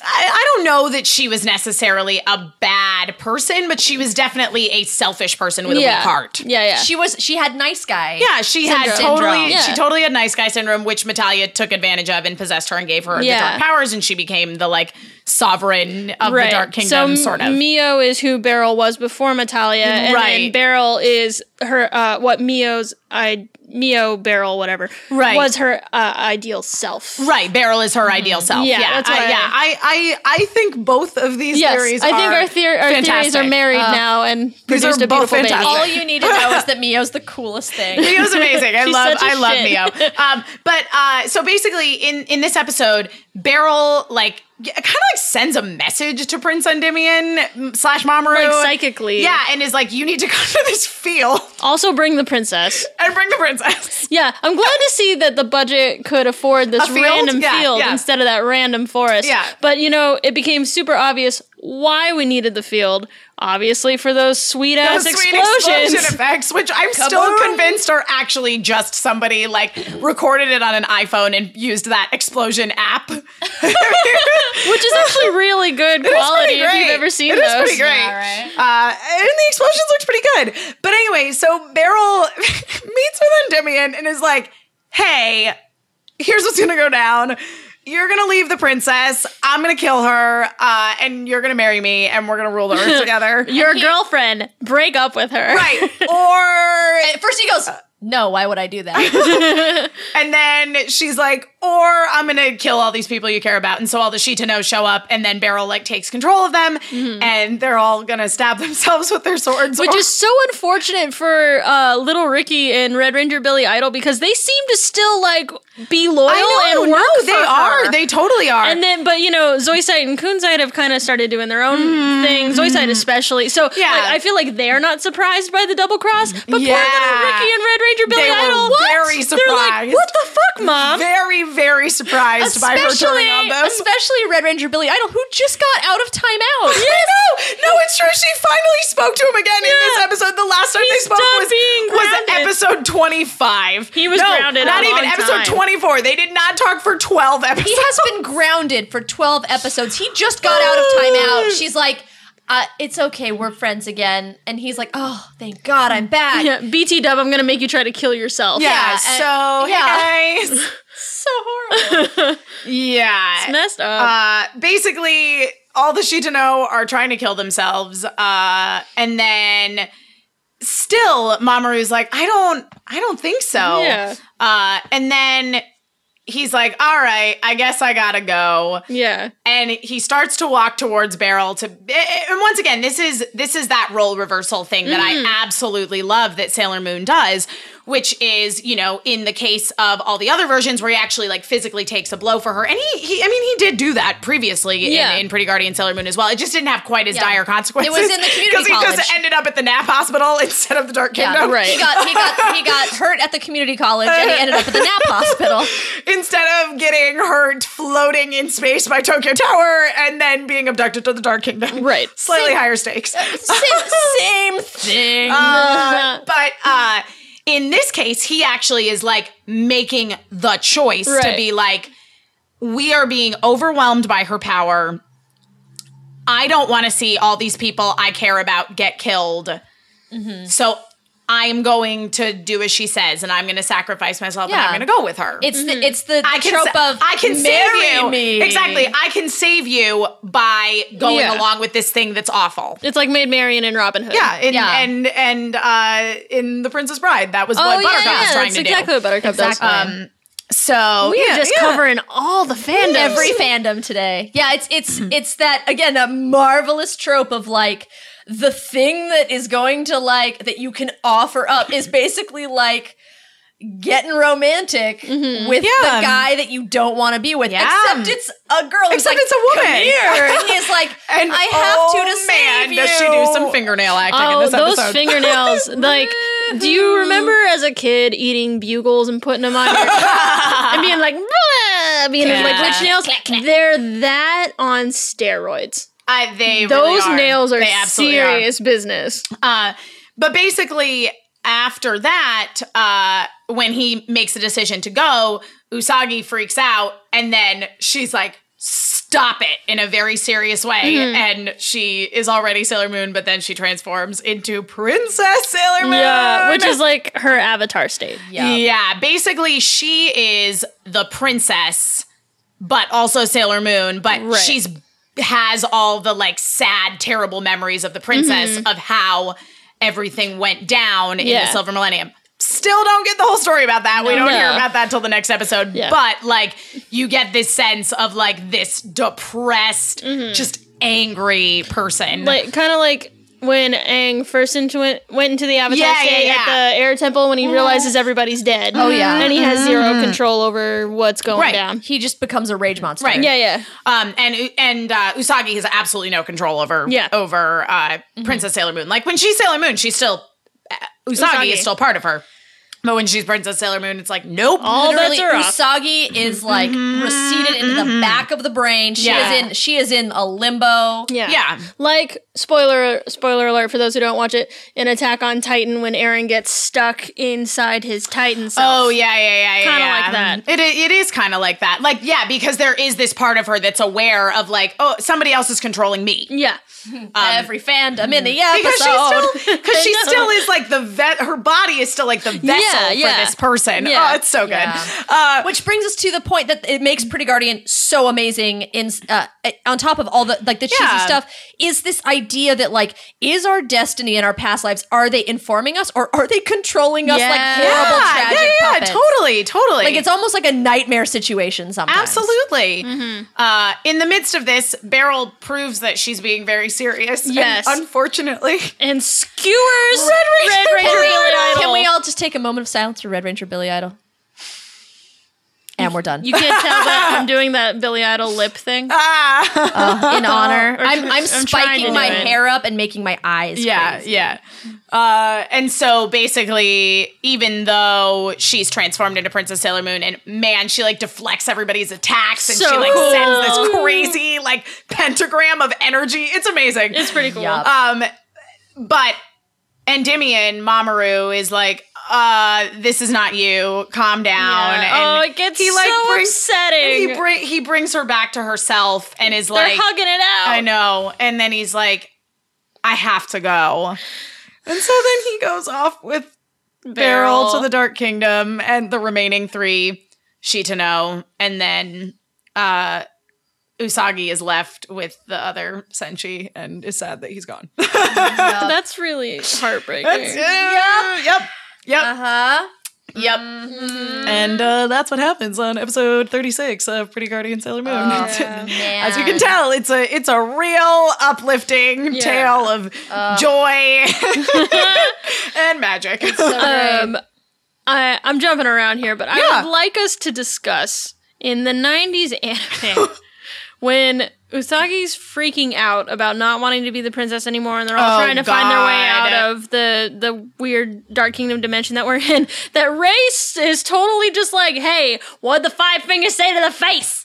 I, I don't know that she was necessarily a bad person, but she was definitely a selfish person with a Yeah. weak heart. Yeah, yeah. she was she had nice guy Yeah, she had totally Syndrome. she totally had nice guy syndrome, which Metalia took advantage of and possessed her and gave her Yeah. the dark powers, and she became the like sovereign of the Dark Kingdom, so sort of. Mio is who Beryl was before Metalia, and Right. then Beryl is her uh, what Mio's I Mio Beryl whatever Right. was her uh, ideal self. Right, Beryl is her ideal self. Yeah, Yeah, that's I, I- yeah. I, I, I think both of these Yes, theories. I think are our, theor- our theories are fantastic. married now and these produced are a both beautiful baby. fantastic. all you need to know is that Mio's the coolest thing Mio's amazing. I love such a I love. Mio. Um, but uh, so basically, in in this episode, Beryl like kind of like sends a message to Prince Endymion slash Mamoru, Like psychically. Yeah, and is like, you need to come to this field Also bring the princess. and bring the princess. Yeah, I'm glad to see that the budget could afford this field? random Yeah, field yeah. instead of that random forest. Yeah. But you know, it became super obvious why we needed the field. Obviously, for those sweet ass Those sweet explosions. explosion effects, which I'm still Kaboom. convinced are actually just somebody like recorded it on an iPhone and used that explosion app. which is actually really good quality if you've ever seen It those. is pretty great. Yeah, right. Uh, and the explosions looked pretty good. But anyway, so Beryl meets with Endymion and is like, hey, here's what's gonna go down. You're gonna leave the princess. I'm gonna kill her, uh, and you're gonna marry me, and we're gonna rule the earth together. Your girlfriend, break up with her. right. Or At first he goes no why would I do that And then she's like, or I'm gonna kill all these people you care about. And so all the Shitennou show up, and then Beryl like takes control of them, and they're all gonna stab themselves with their swords. Which or- is so unfortunate for uh, Little Ricky and Red Ranger Billy Idol because they seem to still like be loyal know, and work no, they her. are. They totally are. And then, but you know, Zoisite and Kunzite have kind of started doing their own thing. Zoisite especially. So, Yeah. like, I feel like they're not surprised by the double cross. But poor little Ricky and Red Ranger Billy They were Idol, very They're like, surprised. what the fuck, mom? very, very surprised by her turning on them. especially Red Ranger Billy Idol, who just got out of timeout. Yes. No, no, it's true. She finally spoke to him again in this episode. The last time they spoke was, was episode 25. He was no, grounded Not even episode time. 24. They did not talk for 12 episodes. He has been grounded for 12 episodes. He just got out of timeout. She's like, uh, it's okay, we're friends again. And he's like, oh, thank God I'm back. Yeah, BT Dub, I'm gonna make you try to kill yourself. Yeah, Yeah, so, yeah. guys. So horrible. yeah. Messed up. Uh, basically, all the Shitennou are trying to kill themselves. Uh, and then still, Mamoru's like, I don't, I don't think so. Yeah. Uh, and then he's like, all right, I guess I gotta go. yeah. and he starts to walk towards Beryl to and once again this is this is that role reversal thing that I mm-hmm. absolutely love that Sailor Moon does which is you know in the case of all the other versions where he actually like physically takes a blow for her and he, he I mean he did do that previously Yeah. in, in Pretty Guardian Sailor Moon as well it just didn't have quite as Yeah. dire consequences It was in the community college. because he college. just ended up at the Nap Hospital instead of the Dark Yeah, Kingdom right. He got he got he got hurt at the community college and he ended up at the Nap hospital. instead of getting hurt floating in space by Tokyo Tower and then being abducted to the Dark Kingdom Right. slightly higher stakes Same, same thing. Uh, but uh, in this case, he actually is like making the choice to be like, we are being overwhelmed by her power. I don't want to see all these people I care about get killed. Mm-hmm. So I'm going to do as she says, and I'm going to sacrifice myself, and I'm going to go with her. it's the it's the I can trope sa- of I can marry save you. me. Exactly. I can save you by going Yeah. along with this thing that's awful. It's like Maid Marian and Robin Hood. Yeah, in, Yeah. and and uh, in The Princess Bride, that was Oh, what Buttercup yeah, was trying to exactly do. what Buttercup Exactly. does. Um, so we yeah, just yeah. covering all the fandom, every fandom today. Yeah, it's it's it's that again a marvelous trope of like the thing that is going to like that you can offer up is basically like getting romantic with Mm-hmm. Yeah. the guy that you don't want to be with. Yeah. Except it's a girl. Except like, it's a woman. Come here. And he's like, And I have oh, to to man, save does she do some fingernail acting Oh, in this those episode? fingernails! Like, do you remember as a kid eating bugles and putting them on your and being like, "Blah," being Yeah. like witch nails? They're that on steroids. I, they Those really are. nails are absolutely are. serious business. Uh, but basically, after that, uh, when he makes the decision to go, Usagi freaks out, and then she's like, "Stop it!" in a very serious way, Mm-hmm. and she is already Sailor Moon, but then she transforms into Princess Sailor Moon. Yeah, which is like her avatar state. Yeah. Yeah, basically, she is the princess, but also Sailor Moon. But Right. she's has all the like sad, terrible memories of the princess mm-hmm. of how everything went down in the Silver Millennium. Still don't get the whole story about that. we don't No. hear about that till the next episode. Yeah. But like, you get this sense of like this depressed, mm-hmm. just angry person. Like kind of like when Aang first into went into the avatar Yeah, yeah, state yeah. at the air temple when he realizes everybody's dead. Oh, yeah. and he has zero control over what's going Right. down. He just becomes a rage monster. Right. Yeah, yeah. Um, and and uh, Usagi has absolutely no control over Yeah. over uh, Princess Sailor Moon. Like when she's Sailor Moon, she's still uh, Usagi, Usagi. is still part of her. But when she's Princess Sailor Moon, it's like nope. All Literally, bets are off. Usagi is like receded into the back of the brain. She Yeah. is in. She is in a limbo. Yeah. Yeah. Like spoiler spoiler alert for those who don't watch it, in Attack on Titan when Eren gets stuck inside his Titan self. Oh yeah, yeah, yeah, yeah. Kinda yeah. like that. It it is kind of like that. Like yeah, because there is this part of her that's aware of like oh somebody else is controlling me. Yeah. Every fandom in the episode. Because she still, because she still is like the vet. Her body is still like the vessel Yeah, yeah. for this person. Yeah. Oh, it's so good. Yeah. Uh, Which brings us to the point that it makes Pretty Guardian so amazing. In uh, on top of all the like the cheesy Yeah. stuff, is this idea that like is our destiny and our past lives are they informing us or are they controlling us like horrible yeah, tragic yeah, yeah, puppets? totally, totally. Like it's almost like a nightmare situation sometimes. Absolutely. Mm-hmm. Uh, in the midst of this, Beryl proves that she's being very serious. and Yes. unfortunately. And skewers Red Ranger Billy Billy Idol. Can we all just take a moment of silence for Red Ranger Billy Idol? And we're done. You can't tell that I'm doing that Billy Idol lip thing. Ah. in honor. Or I'm, I'm I'm spiking my hair up and making my eyes. yeah, crazy. yeah. Uh, and so basically, even though she's transformed into Princess Sailor Moon, and man, she like deflects everybody's attacks, and she like cool. sends this crazy like pentagram of energy. It's amazing. It's pretty cool. Yup. Um, but Endymion Mamoru is like, uh, this is not you. Calm down. Yeah. Oh, it gets he, like, so brings- upsetting. He bring he brings her back to herself and is They're like, hugging it out. I know. And then he's like, I have to go. And so then he goes off with Beryl to the Dark Kingdom and the remaining three, Shitennou, and then uh Usagi is left with the other Senshi and is sad that he's gone. That's really heartbreaking. yep. Yep. Yep. Uh-huh. Yep. And uh, that's what happens on episode 36 of Pretty Guardian Sailor Moon. As you can tell, it's a it's a real uplifting Yeah. tale of joy and magic. um, I, I'm jumping around here, but I would like us to discuss in the 90s anime when Usagi's freaking out about not wanting to be the princess anymore and they're all Oh, trying to find their way out of the, the weird Dark Kingdom dimension that we're in, that Ray's is totally just like, hey, what'd the five fingers say to the face?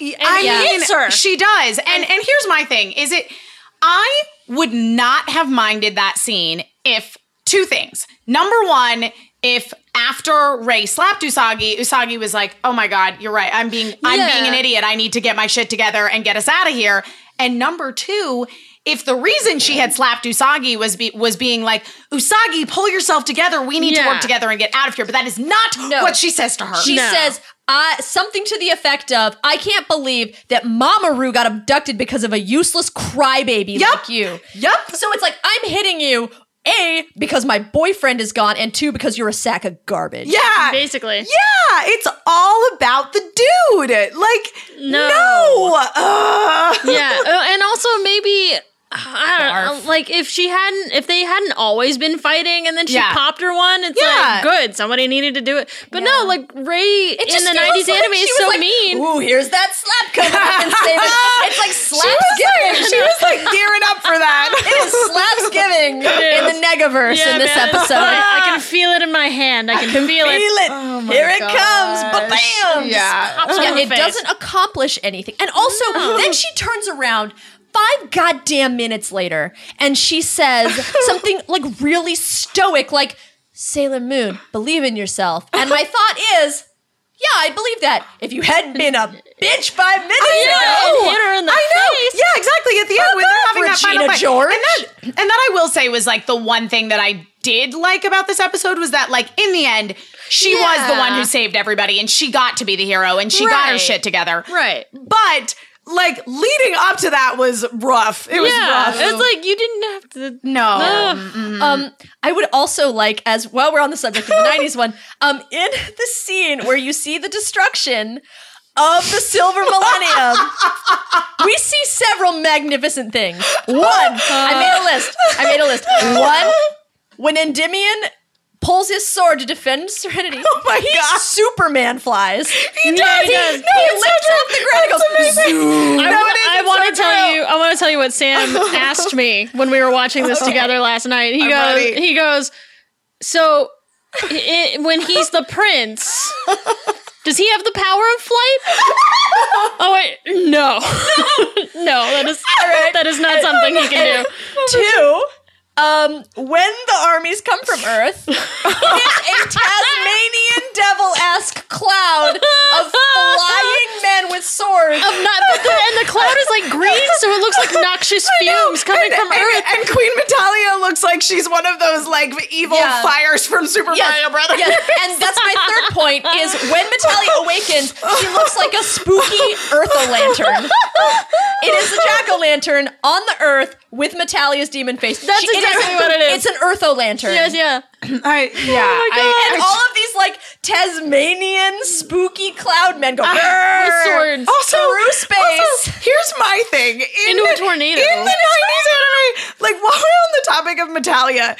I he mean, her. she does. And and here's my thing: is it? I would not have minded that scene if two things. Number one, if after Ray slapped Usagi, Usagi was like, "Oh my god, you're right. I'm being I'm Yeah. being an idiot. I need to get my shit together and get us out of here." And number two. If the reason she had slapped Usagi was be, was being like Usagi, pull yourself together. We need to work together and get out of here. But that is not No. what she says to her. She No. says uh, something to the effect of, I can't believe that Mamoru got abducted because of a useless crybaby Yup. like you. Yep. So it's like, I'm hitting you, A, because my boyfriend is gone, and two, because you're a sack of garbage. yeah. Basically. Yeah, it's all about the dude. Like, No. no. Uh, yeah, uh, and also maybe I don't know, like if she hadn't, if they hadn't always been fighting, and then she Yeah. popped her one, it's Yeah. like good, somebody needed to do it. But no, like Ray in the '90s like anime is so like, mean. Ooh, here's that slap coming up and. It's like slaps giving. she was like gearing up for that. It is slaps giving in the Negaverse Yeah, in this man. episode. I, I can feel it in my hand. I can, feel it. Feel it. Oh Here it comes. Ba bam. Yeah. Yeah, it face. doesn't accomplish anything. And also, then she turns around five goddamn minutes later and she says something like really stoic, like, Sailor Moon, believe in yourself. And my thought is, yeah, I believe that. If you hadn't been a bitch five minutes Yeah, ago. hit her in the I know. face. Yeah, exactly. At the end, when they're having that final Regina fight, George. and that, and that I will say was like the one thing that I did like about this episode was that, like, in the end, she was the one who saved everybody, and she got to be the hero, and she got her shit together. Right. But like leading up to that was rough. It was Yeah, rough. it's like you didn't have to. no. Um, I would also like, as well, we're on the subject of the '90s one. Um, in the scene where you see the destruction of the Silver Millennium, we see several magnificent things. One, I made a list. I made a list. One, when Endymion pulls his sword to defend Serenity, oh my he God. Superman flies. He does. He, He does. he lifts so off the ground and goes. zoom. I, No, wa- it is. I want to so tell true. you. I want to tell you what Sam asked me when we were watching this together last night. He I'm goes. ready. He goes. So, i when he's the prince, does he have the power of flight? Oh wait, no, no. That is that is not something he can do. Two, um, when the armies come from Earth, it is a Tasmanian devil-esque cloud of flying men with swords. Of not, the, and the cloud is like green, so it looks like noxious fumes coming and, from and- Earth. and Queen Metalia looks like she's one of those like evil Yeah. fires from Super Mario Brothers. Yes, and that's my third point is when Metalia awakens, she looks like a spooky Eartha lantern. It is the jack-o'-lantern on the earth with Metalia's demon face. That's She- exactly what it is. It's an Eartho lantern. yes, yeah. I, oh yeah. I, And all of these like Tasmanian spooky cloud men go ah, With "Grrr." swords. also, through space. also, here's my thing. In Into a tornado. In the 90s anime, like while we're on the topic of Metalia,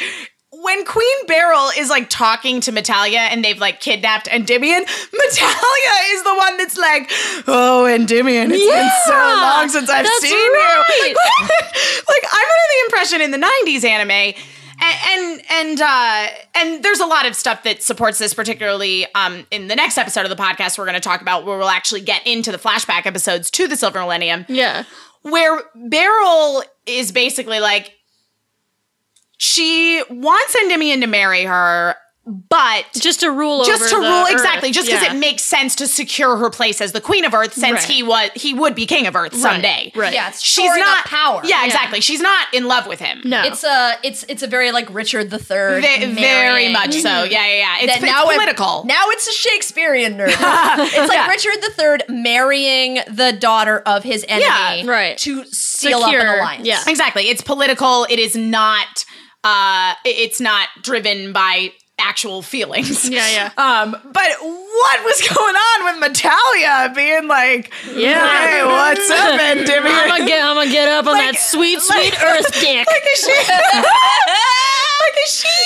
when Queen Beryl is like talking to Metalia and they've like kidnapped Endymion, Metalia is the one that's like, "Oh, Endymion, it's been so long since I've seen right. you." like I'm under the impression in the '90s anime. And and and, uh, and there's a lot of stuff that supports this, particularly um, in the next episode of the podcast we're going to talk about, where we'll actually get into the flashback episodes to the Silver Millennium Yeah. where Beryl is basically like she wants Endymion to marry her, but Just to rule over. just over to the rule Earth. exactly, just because Yeah. it makes sense to secure her place as the queen of Earth, since Right. he was he would be king of Earth someday. Right. Yeah, it's She's shoring up not power. Yeah, exactly. She's not in love with him. No. It's a it's it's a very like Richard the Third. Very much so. Mm-hmm. Yeah, yeah, yeah. It's, That it's now it- political. now it's a Shakespearean nerd. it's like Richard the Third marrying the daughter of his enemy, Yeah, right. To seal up Secure, an alliance. yeah. Exactly. It's political. It is not uh it's not driven by actual feelings. Yeah, yeah. Um, but what was going on with Natalia being like, Yeah. hey, what's up, Endymion? I'm gonna get, I'm gonna get up on Like- that sweet, like- sweet Earth dick. like is she like is she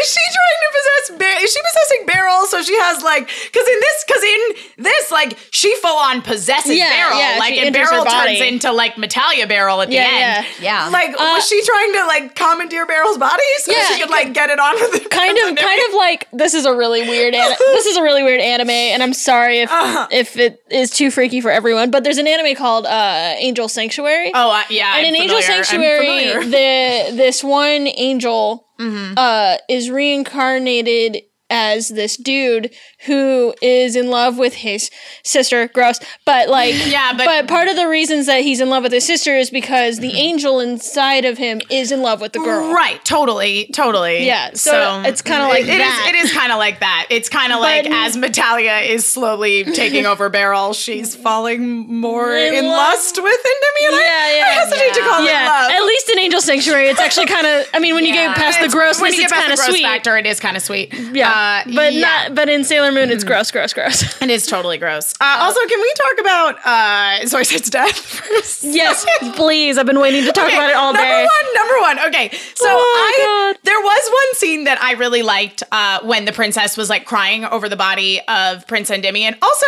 is she trying to possess Beryl? Is she possessing Beryl? So she has like because in this because in this like she full on possesses Yeah, Beryl yeah, like she and Beryl turns into like Metalia Beryl at the Yeah, end. yeah. yeah. Like Uh, was she trying to like commandeer Beryl's body so Yeah, she could like get it on with the kind of kind of like this is a really weird an- this is a really weird anime and i'm sorry if Uh-huh. if it is too freaky for everyone but there's an anime called uh angel sanctuary Oh uh, yeah, and I'm in angel familiar. I'm sanctuary the this one angel Mm-hmm. uh is reincarnated as this dude who is in love with his sister gross but like Yeah, but- but part of the reasons that he's in love with his sister is because the angel inside of him is in love with the girl Right, totally, totally. Yeah, so it's kinda like it- it is- that. it is kind of like that. It's kind of like as Metalia is slowly taking over Beryl, she's falling more In in, love. lust with Endymion. I- Yeah, yeah, I hesitate to call yeah, it love. at least in Angel Sanctuary, it's actually kind of. I mean, when you get past the grossness, you it's kind of sweet. factor, it is kind of sweet. Yeah, Uh, but yeah. not. But in Sailor Moon, it's gross, gross, gross. It is totally gross. Uh, also, can we talk about uh, Zoisite's death first? yes, please. I've been waiting to talk Okay, about it all number day. Number one, number one. Okay, so Oh, I God. there was one scene that I really liked uh, when the princess was like crying over the body of Prince Endymion. Also.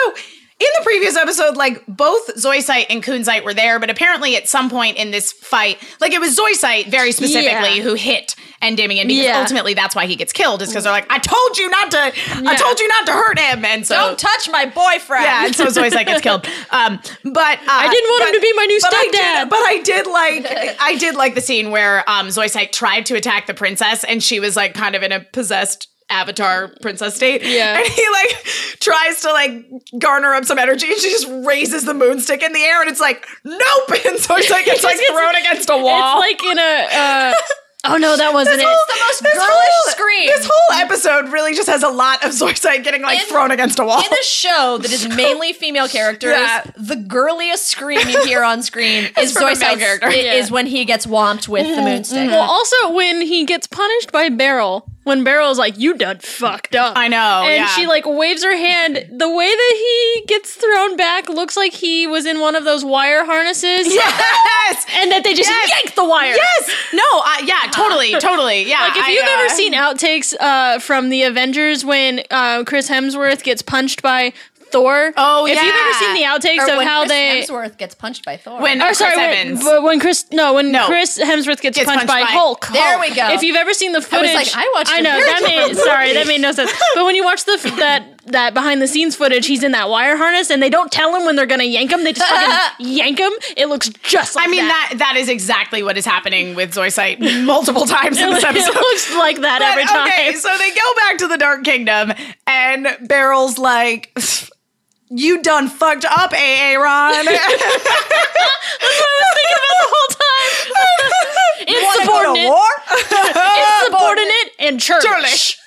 In the previous episode, like both Zoisite and Kunzite were there, but apparently at some point in this fight, like it was Zoisite very specifically Yeah. who hit Endymion because Yeah. ultimately that's why he gets killed, is because they're like, I told you not to, I told you not to hurt him, and so Don't touch my boyfriend. yeah, and so Zoisite gets killed. Um, but uh, I didn't want him to be my new stepdad. But I did like I did like the scene where um, Zoisite tried to attack the princess, and she was like kind of in a possessed avatar princess state. Yeah. and he like tries to like garner up some energy, and she just raises the moonstick in the air, and it's like nope, and Zoisite gets like thrown against a wall. It's like in a. Uh, oh no, that wasn't it. the most This girlish whole- scream. This whole episode really just has a lot of Zoisite getting like In- thrown against a wall. in a show that is mainly female characters, Yeah. the girliest scream you hear on screen is from a male character. i- Yeah. is when he gets whomped with the mm-hmm, moonstick. Mm-hmm. Well, also when he gets punished by Beryl, when Beryl's like, "You done fucked up," I know, and yeah. she like waves her hand. The way that he gets thrown back looks like he was in one of those wire harnesses, yes. and that they just Yes. yanked the wire. Yes. No. Uh, yeah. Totally. Totally. Yeah. Like if I, you've uh, ever seen outtakes uh, from the Avengers when uh, Chris Hemsworth gets punched by Thor. Oh, yeah. If you've ever seen the outtakes Or of when how Chris they. Hemsworth gets punched by Thor. when Or Chris sorry, when, Evans. when Chris no when No. Chris Hemsworth gets, Gets punched, punched by, by Hulk. There we go. If you've ever seen the footage, like, I watched I know very that made different sorry that made no sense. But when you watch the that that behind the scenes footage, he's in that wire harness, and they don't tell him when they're gonna yank him. They just fucking yank him. It looks just like I mean that. that that is exactly what is happening with Zoisite multiple times in this episode. it looks like that But, every time. Okay, so they go back to the Dark Kingdom, and Beryl's like, "You done fucked up, Aaron." That's what I was thinking about the whole time. Insubordinate, insubordinate, and church. Churlish.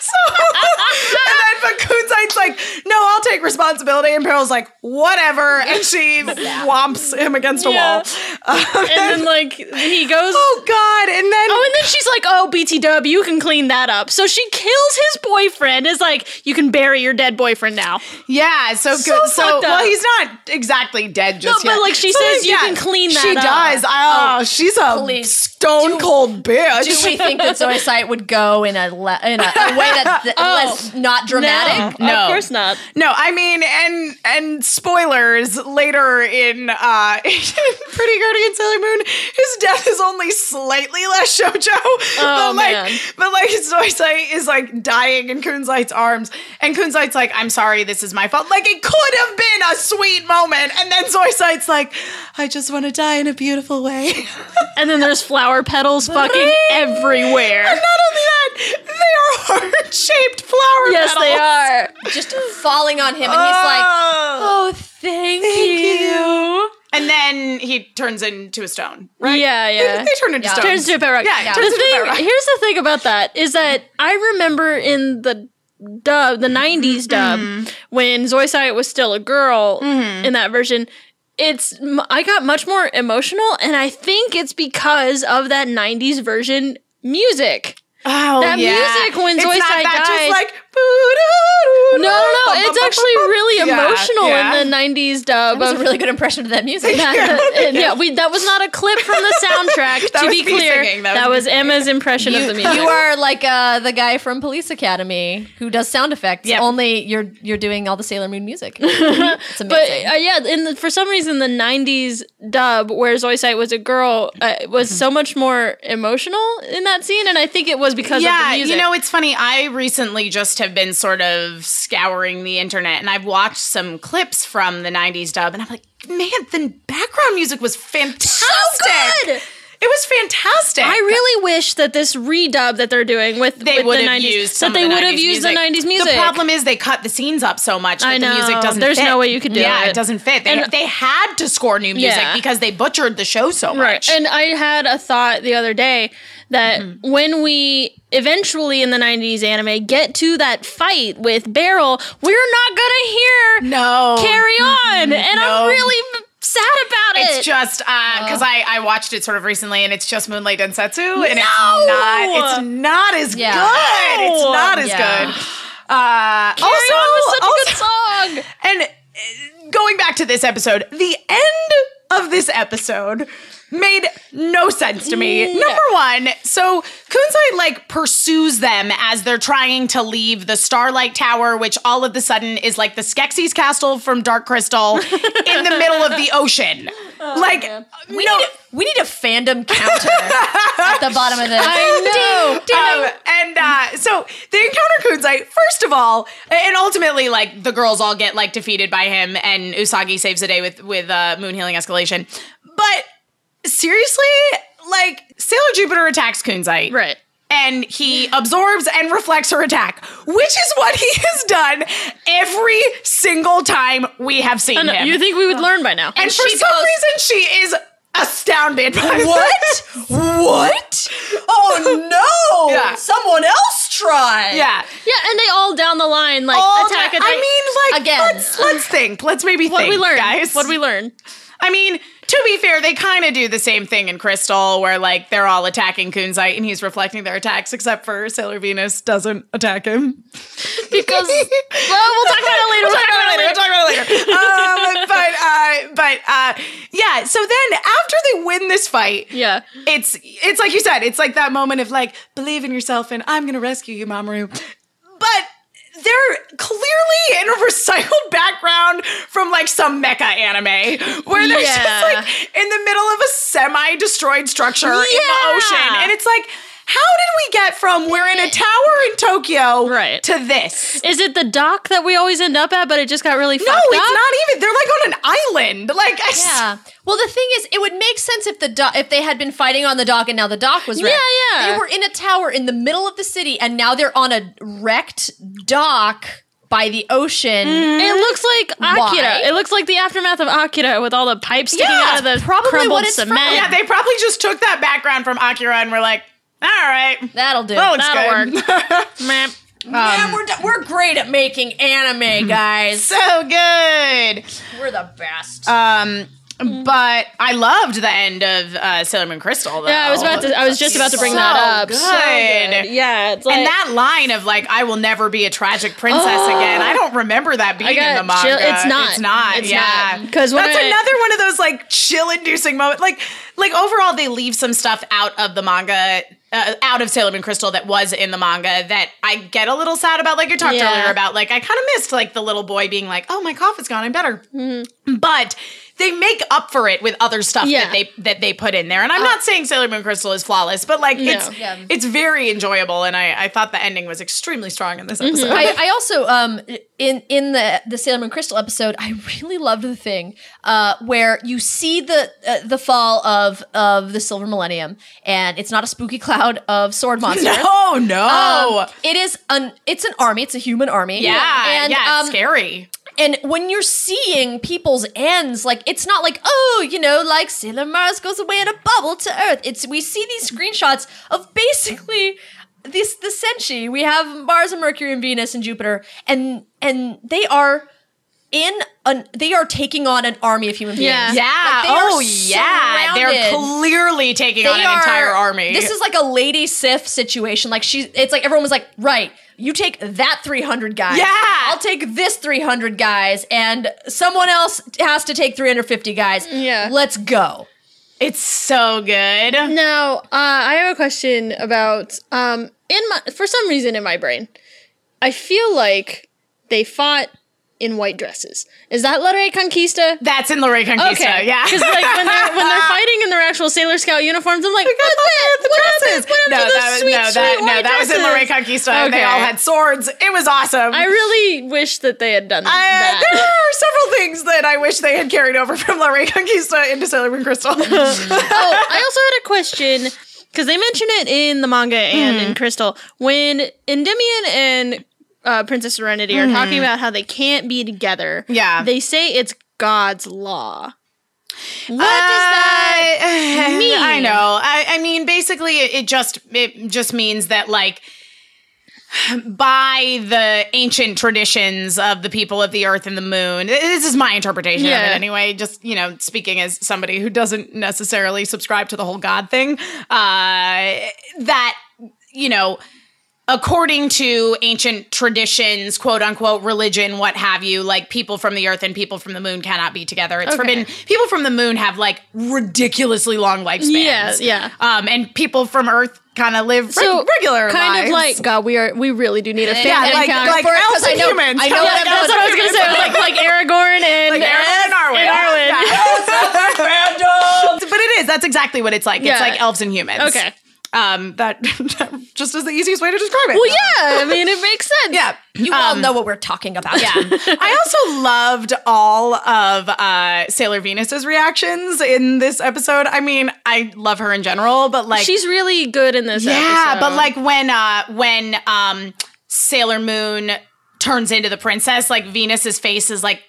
So, and then but Kunzite's like, no, I'll take responsibility. And Beryl's like, whatever. And she whomps him against a Yeah. wall. Um, And then like he goes. oh, God. And then. Oh, and then she's like, "Oh, BTW, you can clean that up." So she kills his boyfriend. Is like, "You can bury your dead boyfriend now." Yeah, so good. So, well, he's not exactly dead just No, but, like, she So, says you can clean She that up. does. Oh, she's a Please. Stone cold bitch. Do we think that Zoisite would go in a, le- in a, a way that's th- less not dramatic? No. Of course not. No, I mean, and and spoilers later in uh in Pretty Guardian Sailor Moon, his death is only slightly less shoujo. Oh, but like, man. but like Zoisite is like dying in Kunzite's arms, and Kunzite's like, "I'm sorry, this is my fault." Like it could have been a sweet moment, and then Zoisite's like, "I just want to die in a beautiful way." And then there's flower petals fucking everywhere. And not only that, they are heart shaped flower Yes, petals. they are. Just falling on him, and he's oh. like, Oh, "Oh, thank, thank you." you. And then he turns into a stone, right? Yeah, yeah. They turn into Yeah. stones. Turns to a pet rock. Yeah, Yeah. turns The into thing, pet here's the thing about that is that I remember in the dub, the '90s dub, mm-hmm. when Zoisite was still a girl mm-hmm. in that version. It's I got much more emotional, and I think it's because of that '90s version music. Oh, That music when it's Zoe not Sight that dies- just like No, no. It's actually really Yeah, emotional yeah. in the '90s dub. That was a really good impression of that music. that, yeah, we that was not a clip from the soundtrack. To be clear, that was was Emma's impression of the music. You are like uh, the guy from Police Academy who does sound effects. Yep. Only you're you're doing all the Sailor Moon music. It's But uh, yeah, in the, for some reason, the '90s dub, where Zoisite was a girl, uh, was so much more emotional in that scene, and I think it was because of Yeah, you know, it's funny. I recently just have been sort of scouring the internet and I've watched some clips from the 90s dub and I'm like, man, the background music was fantastic. good! It was fantastic. I really wish that this redub that they're doing with, they would the have 90s, used that they the would have 90s used the '90s music. The problem is they cut the scenes up so much that I the music doesn't. There's fit. no way you could do yeah, it. it doesn't fit. They, And- they had to score new music Yeah. because they butchered the show so Right. much. And I had a thought the other day that Mm-hmm. when we eventually in the 90s anime get to that fight with Beryl, we're not to hear no, carry on. And Mm-hmm. No. I'm really sad about it. It's just because I, I watched it sort of recently, and it's just Moonlight Densetsu, and No! it's not it's not as Yeah. good. It's not as Yeah. good. Uh, Carry also, on was such also- a good song. and uh, going back to this episode, the end of this episode made no sense to me. Number one, so Kunzite like pursues them as they're trying to leave the Starlight Tower, which all of the sudden is like the Skeksis castle from Dark Crystal in the middle of the ocean. like we no, need a, we need a fandom counter at the bottom of this. I know. Um, and uh, so they encounter Kunzite first of all, and ultimately, like the girls all get like defeated by him, and Usagi saves the day with with uh, moon healing escalation. But seriously, like Sailor Jupiter attacks Kunzite, Right. and he absorbs and reflects her attack, which is what he has done every single time we have seen No, him. you think we would learn by now. and for she some goes- reason, she is astounded. By what? what? Oh no! Yeah. Someone else try. Yeah. yeah, and they all down the line like All attack, the- attack. I mean, like, Again. let's let's think. Let's maybe what think, we learn, guys. What we learn. I mean, to be fair, they kind of do the same thing in Crystal, where like they're all attacking Kunzite and he's reflecting their attacks, except for Sailor Venus doesn't attack him. Because well, we'll talk about it later. We'll talk about it later. We'll talk about it later. um, but uh, but uh, yeah. So then after they win this fight, Yeah. it's it's like you said, it's like that moment of like believe in yourself and I'm gonna rescue you, Mamoru. But they're clearly in a recycled background from like some mecha anime where they're Yeah. just like in the middle of a semi-destroyed structure in the ocean, and it's like. How did we get from we're in a tower in Tokyo Right. to this? Is it the dock that we always end up at, but it just got really No, fucked it's up? not even. They're like on an island. Like, I s- Yeah. Well, the thing is, it would make sense if the do- if they had been fighting on the dock and now the dock was wrecked. Yeah, yeah. They were in a tower in the middle of the city, and now they're on a wrecked dock by the ocean. Mm-hmm. It looks like Akira. Why? It looks like the aftermath of Akira with all the pipes sticking Yeah, out of the probably crumbled what it's from. cement. yeah, they probably just took that background from Akira and were like, all right, That'll do. That That'll good. Meh. yeah, we're, d- we're great at making anime, guys. so good. we're the best. Um, But I loved the end of uh, Sailor Moon Crystal. Though. Yeah, I was about to. I was just about to bring So that up. good. Yeah, it's like and that line of like, "I will never be a tragic princess again." I don't remember that being in the manga. chill- it's not. It's not. It's yeah, not. 'Cause that's I- another one of those like chill-inducing moments. Like, like overall, they leave some stuff out of the manga. Uh, out of Sailor Moon Crystal that was in the manga that I get a little sad about, like you talked Yeah. earlier about. Like I kind of missed like the little boy being like, "Oh, my cough is gone. I'm better." But they make up for it with other stuff Yeah. that they that they put in there. And I'm not saying Sailor Moon Crystal is flawless, but like it's Yeah. it's very enjoyable, and I I thought the ending was extremely strong in this episode. I, I also um in in the the Sailor Moon Crystal episode, I really loved the thing uh where you see the uh, the fall of of the Silver Millennium, and it's not a spooky cloud of sword monsters. no, no. Um, it is an it's an army. It's a human army. yeah, and yeah, it's um, scary. And when you're seeing people's ends, like it's not like oh, you know, like Sailor Mars goes away in a bubble to Earth. It's we see these screenshots of basically this the Senshi. We have Mars and Mercury and Venus and Jupiter, and and they are in an they are taking on an army of human beings. Yeah. Yeah. Like, they are oh, yeah. They're clearly taking on an are- entire army. This is like a Lady Sif situation. Like she, it's like everyone was like, right, you take that 300 guys. Yeah. I'll take this 300 guys, and someone else has to take 350 guys. Yeah. Let's go. it's so good. Now, uh, I have a question about um in my for some reason in my brain, I feel like they fought in white dresses. Is that La Conquista? That's in La Reconquista. Okay, Yeah. because like when they're when they're fighting in their actual Sailor Scout uniforms, I'm like, what the, the what dresses. What no, that was, sweet, no, that, no, that was in dresses? La Reconquista. and They all had swords. It was awesome. I really wish that they had done Uh, that. there are several things that I wish they had carried over from La Reconquista into Sailor Moon Crystal. oh, I also had a question because they mention it in the manga and Hmm. in Crystal when Endymion and uh, Princess Serenity are talking about how they can't be together. Yeah. they say it's God's law. What does Uh, that mean? I know. I, I mean, basically, it, it just it just means that like by the ancient traditions of the people of the earth and the moon. This is my interpretation of it anyway. Just you know, speaking as somebody who doesn't necessarily subscribe to the whole God thing, uh, that you know according to ancient traditions, quote unquote, religion, what have you, like people from the earth and people from the moon cannot be together. It's Okay. forbidden. People from the moon have like ridiculously long lifespans. Yeah, yeah. Um, and people from Earth kind of live So, reg- regular kind lives. of like God. We are. We really do need a fan yeah, like, encounter. like For- 'cause elves I and know- humans. I know Yeah, what That's what I was gonna say. Like like Aragorn and Like Arwen and Arwen. and Arwen. but it is. That's exactly what it's like. Yeah. It's like elves and humans. Okay. Um, that just is the easiest way to describe it. Well, yeah. I mean, it makes sense. Yeah. You all Um, know what we're talking about. Yeah. I also loved all of uh, Sailor Venus's reactions in this episode. I mean, I love her in general, but like She's really good in this. Yeah, episode. but like when uh when um Sailor Moon turns into the princess, like Venus's face is like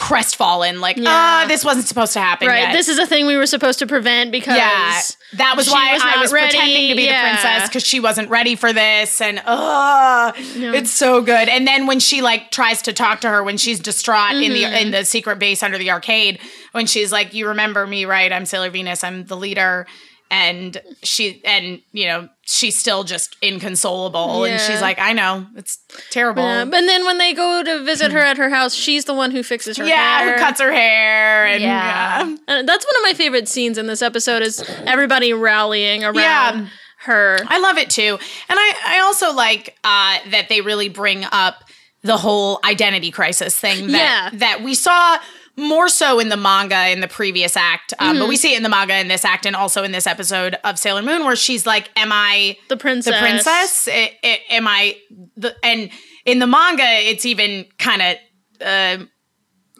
crestfallen, like, ah, Yeah. this wasn't supposed to happen. right. yet. This is a thing we were supposed to prevent because yeah, that was why was I was ready, pretending to be yeah. the princess because she wasn't ready for this, and uh it's so good. And then when she like tries to talk to her when she's distraught in the Mm-hmm. in the secret base under the arcade, when she's like, "You remember me, right? I'm Sailor Venus. I'm the leader." And she and you know she's still just inconsolable, and she's like, "I know it's terrible." Yeah, but then when they go to visit her at her house, she's the one who fixes her yeah, hair. who cuts her hair? And Yeah. yeah. And that's one of my favorite scenes in this episode is everybody rallying around Yeah. her. I love it too. And I, I also like uh, that they really bring up the whole identity crisis thing that, Yeah. that we saw more so in the manga in the previous act. Um, But we Mm-hmm. see it in the manga in this act and also in this episode of Sailor Moon where she's like, Am I The princess. the princess? I- I- am I the. And in the manga, it's even kind of. Uh,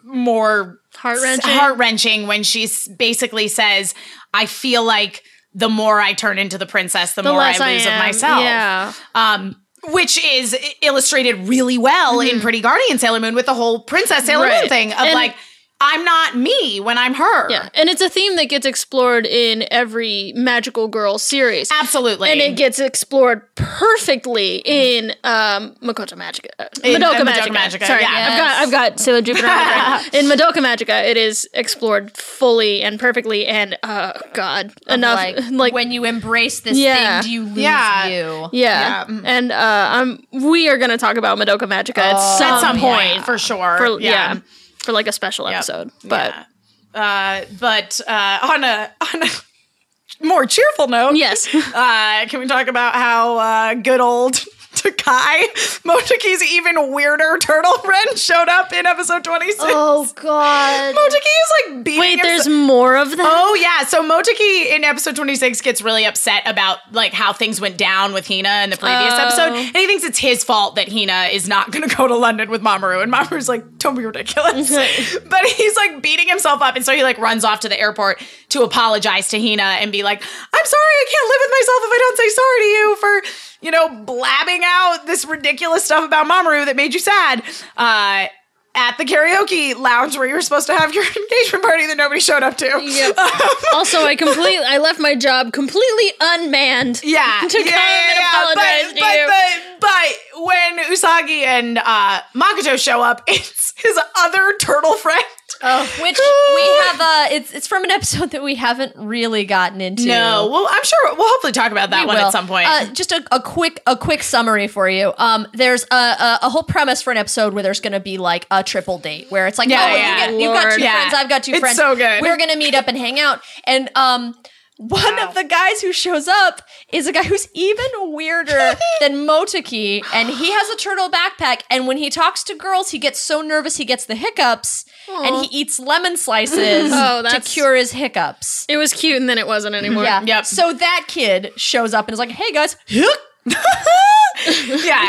more Heart-wrenching. heart wrenching when she basically says, "I feel like the more I turn into the princess, the, The more I less I lose of myself." Yeah. Um, which is illustrated really well in Pretty Guardian Sailor Moon with the whole Princess Sailor Moon Mm-hmm. Thing of And- like, I'm not me when I'm her. Yeah, and it's a theme that gets explored in every magical girl series. Absolutely. And it gets explored perfectly in um, Makoto Magica. uh, In- Madoka in Madoka Magica. Magica, Sorry, yeah. I've got I've got Sailor Jupiter. on in Madoka Magica, it is explored fully and perfectly. And uh, God, enough like, like, when you embrace this Yeah. thing, do you lose Yeah. you? yeah. And uh, I'm we are gonna talk about Madoka Magica at some, At some point point, for sure. for yeah. For like a special episode. But Yeah. Uh, but uh, on a on a more cheerful note, yes, uh, can we talk about how uh, good old Takai, Motoki's even weirder turtle friend, showed up in episode 26? Oh God. Motoki is like beating wait, there's himself- more of that. Oh yeah, so Motoki in episode 26 gets really upset about like how things went down with Hina in the previous Oh. episode. And he thinks it's his fault that Hina is not gonna go to London with Mamoru. And Mamoru's like, don't be ridiculous. but he's like beating himself up. And so he like runs off to the airport to apologize to Hina and be like, I'm sorry, I can't live with myself if I don't say sorry to you for, you know, blabbing out this ridiculous stuff about Mamoru that made you sad. Uh at the karaoke lounge where you were supposed to have your engagement party that nobody showed up to. Yep. also, I completely I left my job completely unmanned. Yeah, To yeah, come yeah, and yeah. apologize but, to but, you. But, but when Usagi and uh, Makoto show up, it's his other turtle friend. Which we have uh it's it's from an episode that we haven't really gotten into. No, well, I'm sure we'll hopefully talk about that We one will. at some point. Uh, just a, a quick a quick summary for you. Um, there's a, a, a whole premise for an episode where there's going to be like a triple date where it's like, Yeah, oh, yeah. You, get, you got Lord. two Yeah. friends, I've got two It's friends. so good. We're going to meet up and hang out. And um, one of the guys who shows up is a guy who's even weirder than Motoki, and he has a turtle backpack. And when he talks to girls, he gets so nervous he gets the hiccups, and he eats lemon slices Oh, to cure his hiccups. It was cute, and then it wasn't anymore. Yeah. Yep. So that kid shows up and is like, "Hey guys, yeah,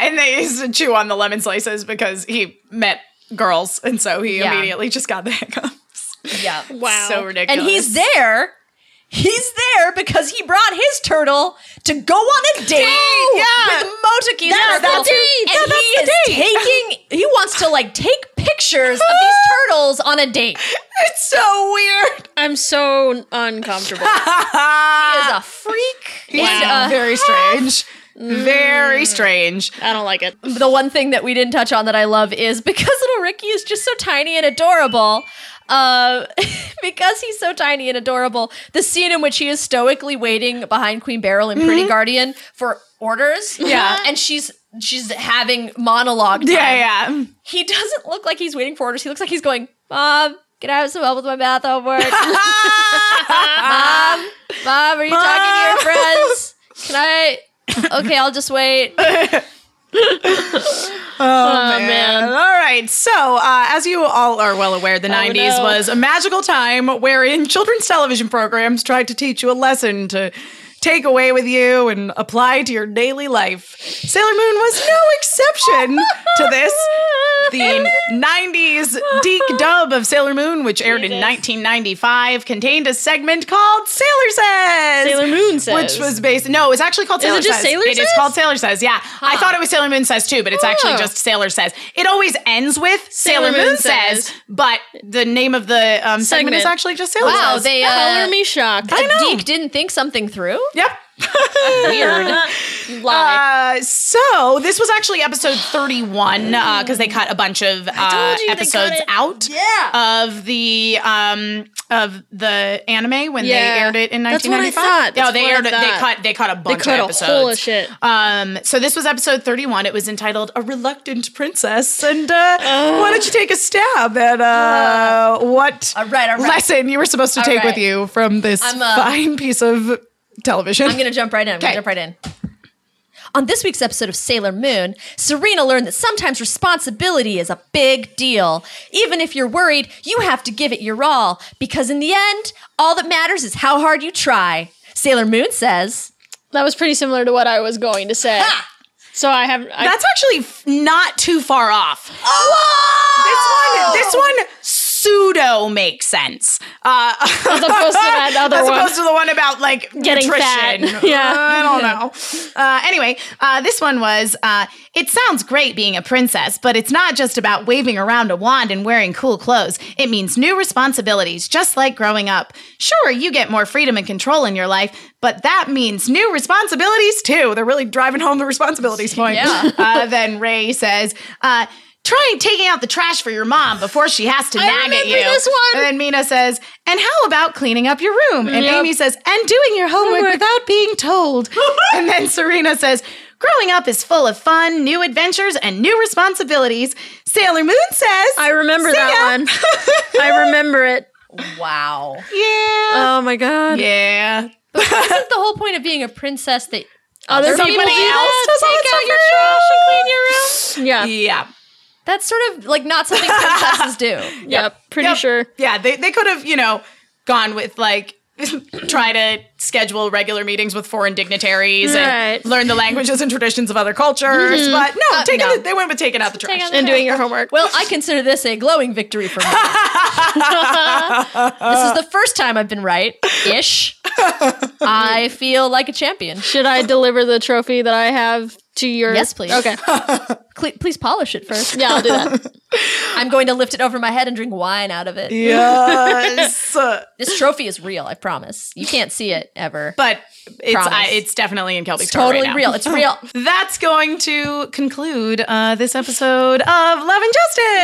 and they used to chew on the lemon slices because he met girls, and so he Yeah. immediately just got the hiccups. yeah." Wow. So ridiculous. And he's there. He's there because he brought his turtle to go on a date yeah. with Motoki's That's turtle. the date. And Yeah, he that's is the date. taking he wants to like take pictures of these turtles on a date. It's so weird. I'm so uncomfortable. He is a freak. He's And, uh, very strange. Very strange. I don't like it. the one thing that we didn't touch on that I love is because little Ricky is just so tiny and adorable. Uh, because he's so tiny and adorable, the scene in which he is stoically waiting behind Queen Beryl in Pretty Guardian for orders, Yeah. and she's she's having monologue. Time. Yeah, yeah. He doesn't look like he's waiting for orders. He looks like he's going, "Mom, can I have some help with my math homework? Mom, Mom, are you talking to your friends? Can I? Okay, I'll just wait." Oh, man. All right. So, uh, as you all are well aware, the 90s no. was a magical time wherein children's television programs tried to teach you a lesson to take away with you and apply to your daily life. Sailor Moon was no exception to this. The 90s DiC dub of Sailor Moon, which aired in 1995, contained a segment called Sailor Says. Sailor Moon says. Which was based, no, it's actually called Is Sailor it just Says. Sailor It is Says? called Sailor Says, yeah. I thought it was Sailor Moon Says too, but it's actually just Sailor Says. It always ends with Sailor, Sailor Moon, Moon says, Says. but the name of the um, segment. is actually just Sailor Wow, Says. they uh, Color me shocked. I know. DiC didn't think something through. Yep. Weird. Lie. Uh, so this was actually episode 31 because they cut a bunch of uh, told you they episodes out Yeah. of the um of the anime when Yeah. they aired it in That's what I 1995. No, they aired it. They cut they cut a bunch cut of episodes. shit. Um, so this was episode 31. It was entitled A Reluctant Princess. And uh, why don't you take a stab at uh, what All right, all right. lesson you were supposed to All take right. with you from this uh, fine piece of television? I'm gonna jump right in. I'm gonna jump right in. On this week's episode of Sailor Moon, Serena learned that sometimes responsibility is a big deal. Even if you're worried, you have to give it your all, because in the end, all that matters is how hard you try. Sailor Moon says, That was pretty similar to what I was going to say. So I have. I, That's actually f- not too far off. This one, this one pseudo makes sense. Uh, as opposed to that other as one. opposed to the one about like Getting fat. nutrition. Yeah. I don't know. Uh, anyway, uh, this one was. Uh, it sounds great being a princess, but it's not just about waving around a wand and wearing cool clothes. It means new responsibilities, just like growing up. Sure, you get more freedom and control in your life, but that means new responsibilities too. They're really driving home the responsibilities point. Yeah. uh, then Ray says. Uh, Try taking out the trash for your mom before she has to nag at remember you. this one. And then Mina says, "And how about cleaning up your room?" And Yep. Amy says, "And doing your homework without being told." and then Serena says, "Growing up is full of fun, new adventures, and new responsibilities." Sailor Moon says, I remember "See that ya." one. I remember it. Wow. Yeah. Oh my god. yeah. Isn't the whole point of being a princess that Other other people people do do else that? does all Take that out your trash and clean your room? Yeah. Yeah. That's sort of like not something princesses do. Yep. Pretty Yep. sure. Yeah, they, they could have, you know, gone with like try to schedule regular meetings with foreign dignitaries and learn the languages and traditions of other cultures. Mm-hmm. But no, uh, taking no. it, they went with taking out the trash. And doing your homework. Well, I consider this a glowing victory for me. this is the first time I've been right, ish. I feel like a champion. Should I deliver the trophy that I have to your? Yes, please. Okay. Cle- please polish it first. Yeah, I'll do that. I'm going to lift it over my head and drink wine out of it. Yes. This trophy is real, I promise. You can't see it ever. but it's I, it's definitely in Kelby's It's totally right now. real. It's real. That's going to conclude uh, this episode of Love and Justice.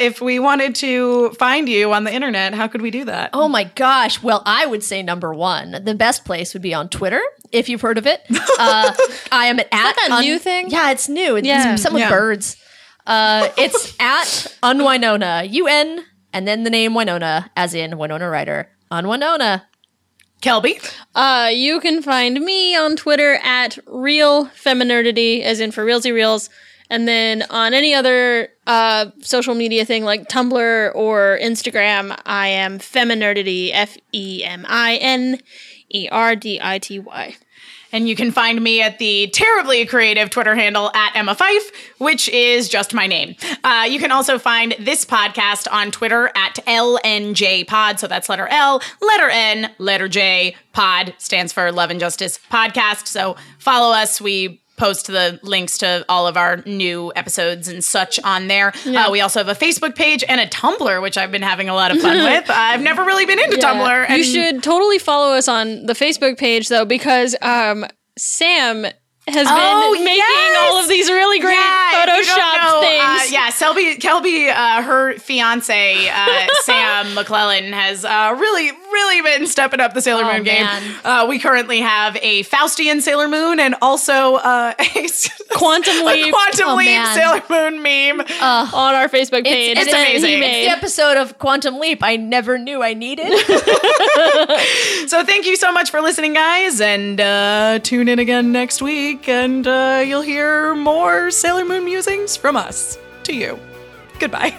If we wanted to find you on the internet, how could we do that? Oh my gosh. Well, I would say number one. The best place would be on Twitter, if you've heard of it. Uh, I am at, at that a new thing? Yeah, it's new. It's Yeah. something with Yeah. birds. Uh, it's at unwinona. U N and then the name Winona, as in Winona Ryder. Unwinona. Kelby. Uh, you can find me on Twitter at real feminerdity, as in for realsy reals, and then on any other uh, social media thing like Tumblr or Instagram, I am feminerdity. F E M I N E R D I T Y. And you can find me at the terribly creative Twitter handle at Emma Fife, which is just my name. Uh, you can also find this podcast on Twitter at LNJ Pod. So that's letter L, letter N, letter J. Pod stands for Love and Justice Podcast. So follow us. We post the links to all of our new episodes and such on there. Uh, we also have a Facebook page and a Tumblr, which I've been having a lot of fun with. I've never really been into Tumblr. You should totally follow us on the Facebook page though, because um, Sam has Oh, been making yes! all of these really great Yeah, if you don't Photoshop know, things. Uh, yeah, Selby, Kelby, uh, her fiance, uh, Sam McClellan, has uh, really, really been stepping up the Sailor Oh, Moon game. Uh, we currently have a Faustian Sailor Moon and also uh, a, Quantum a Leap Quantum Oh, Leap man. Sailor Moon meme. on our Facebook page. it's that amazing. he It's. The episode of Quantum Leap I never knew I needed. so thank you so much for listening, guys, and uh, tune in again next week, and uh, you'll hear more Sailor Moon musings from us to you. Goodbye.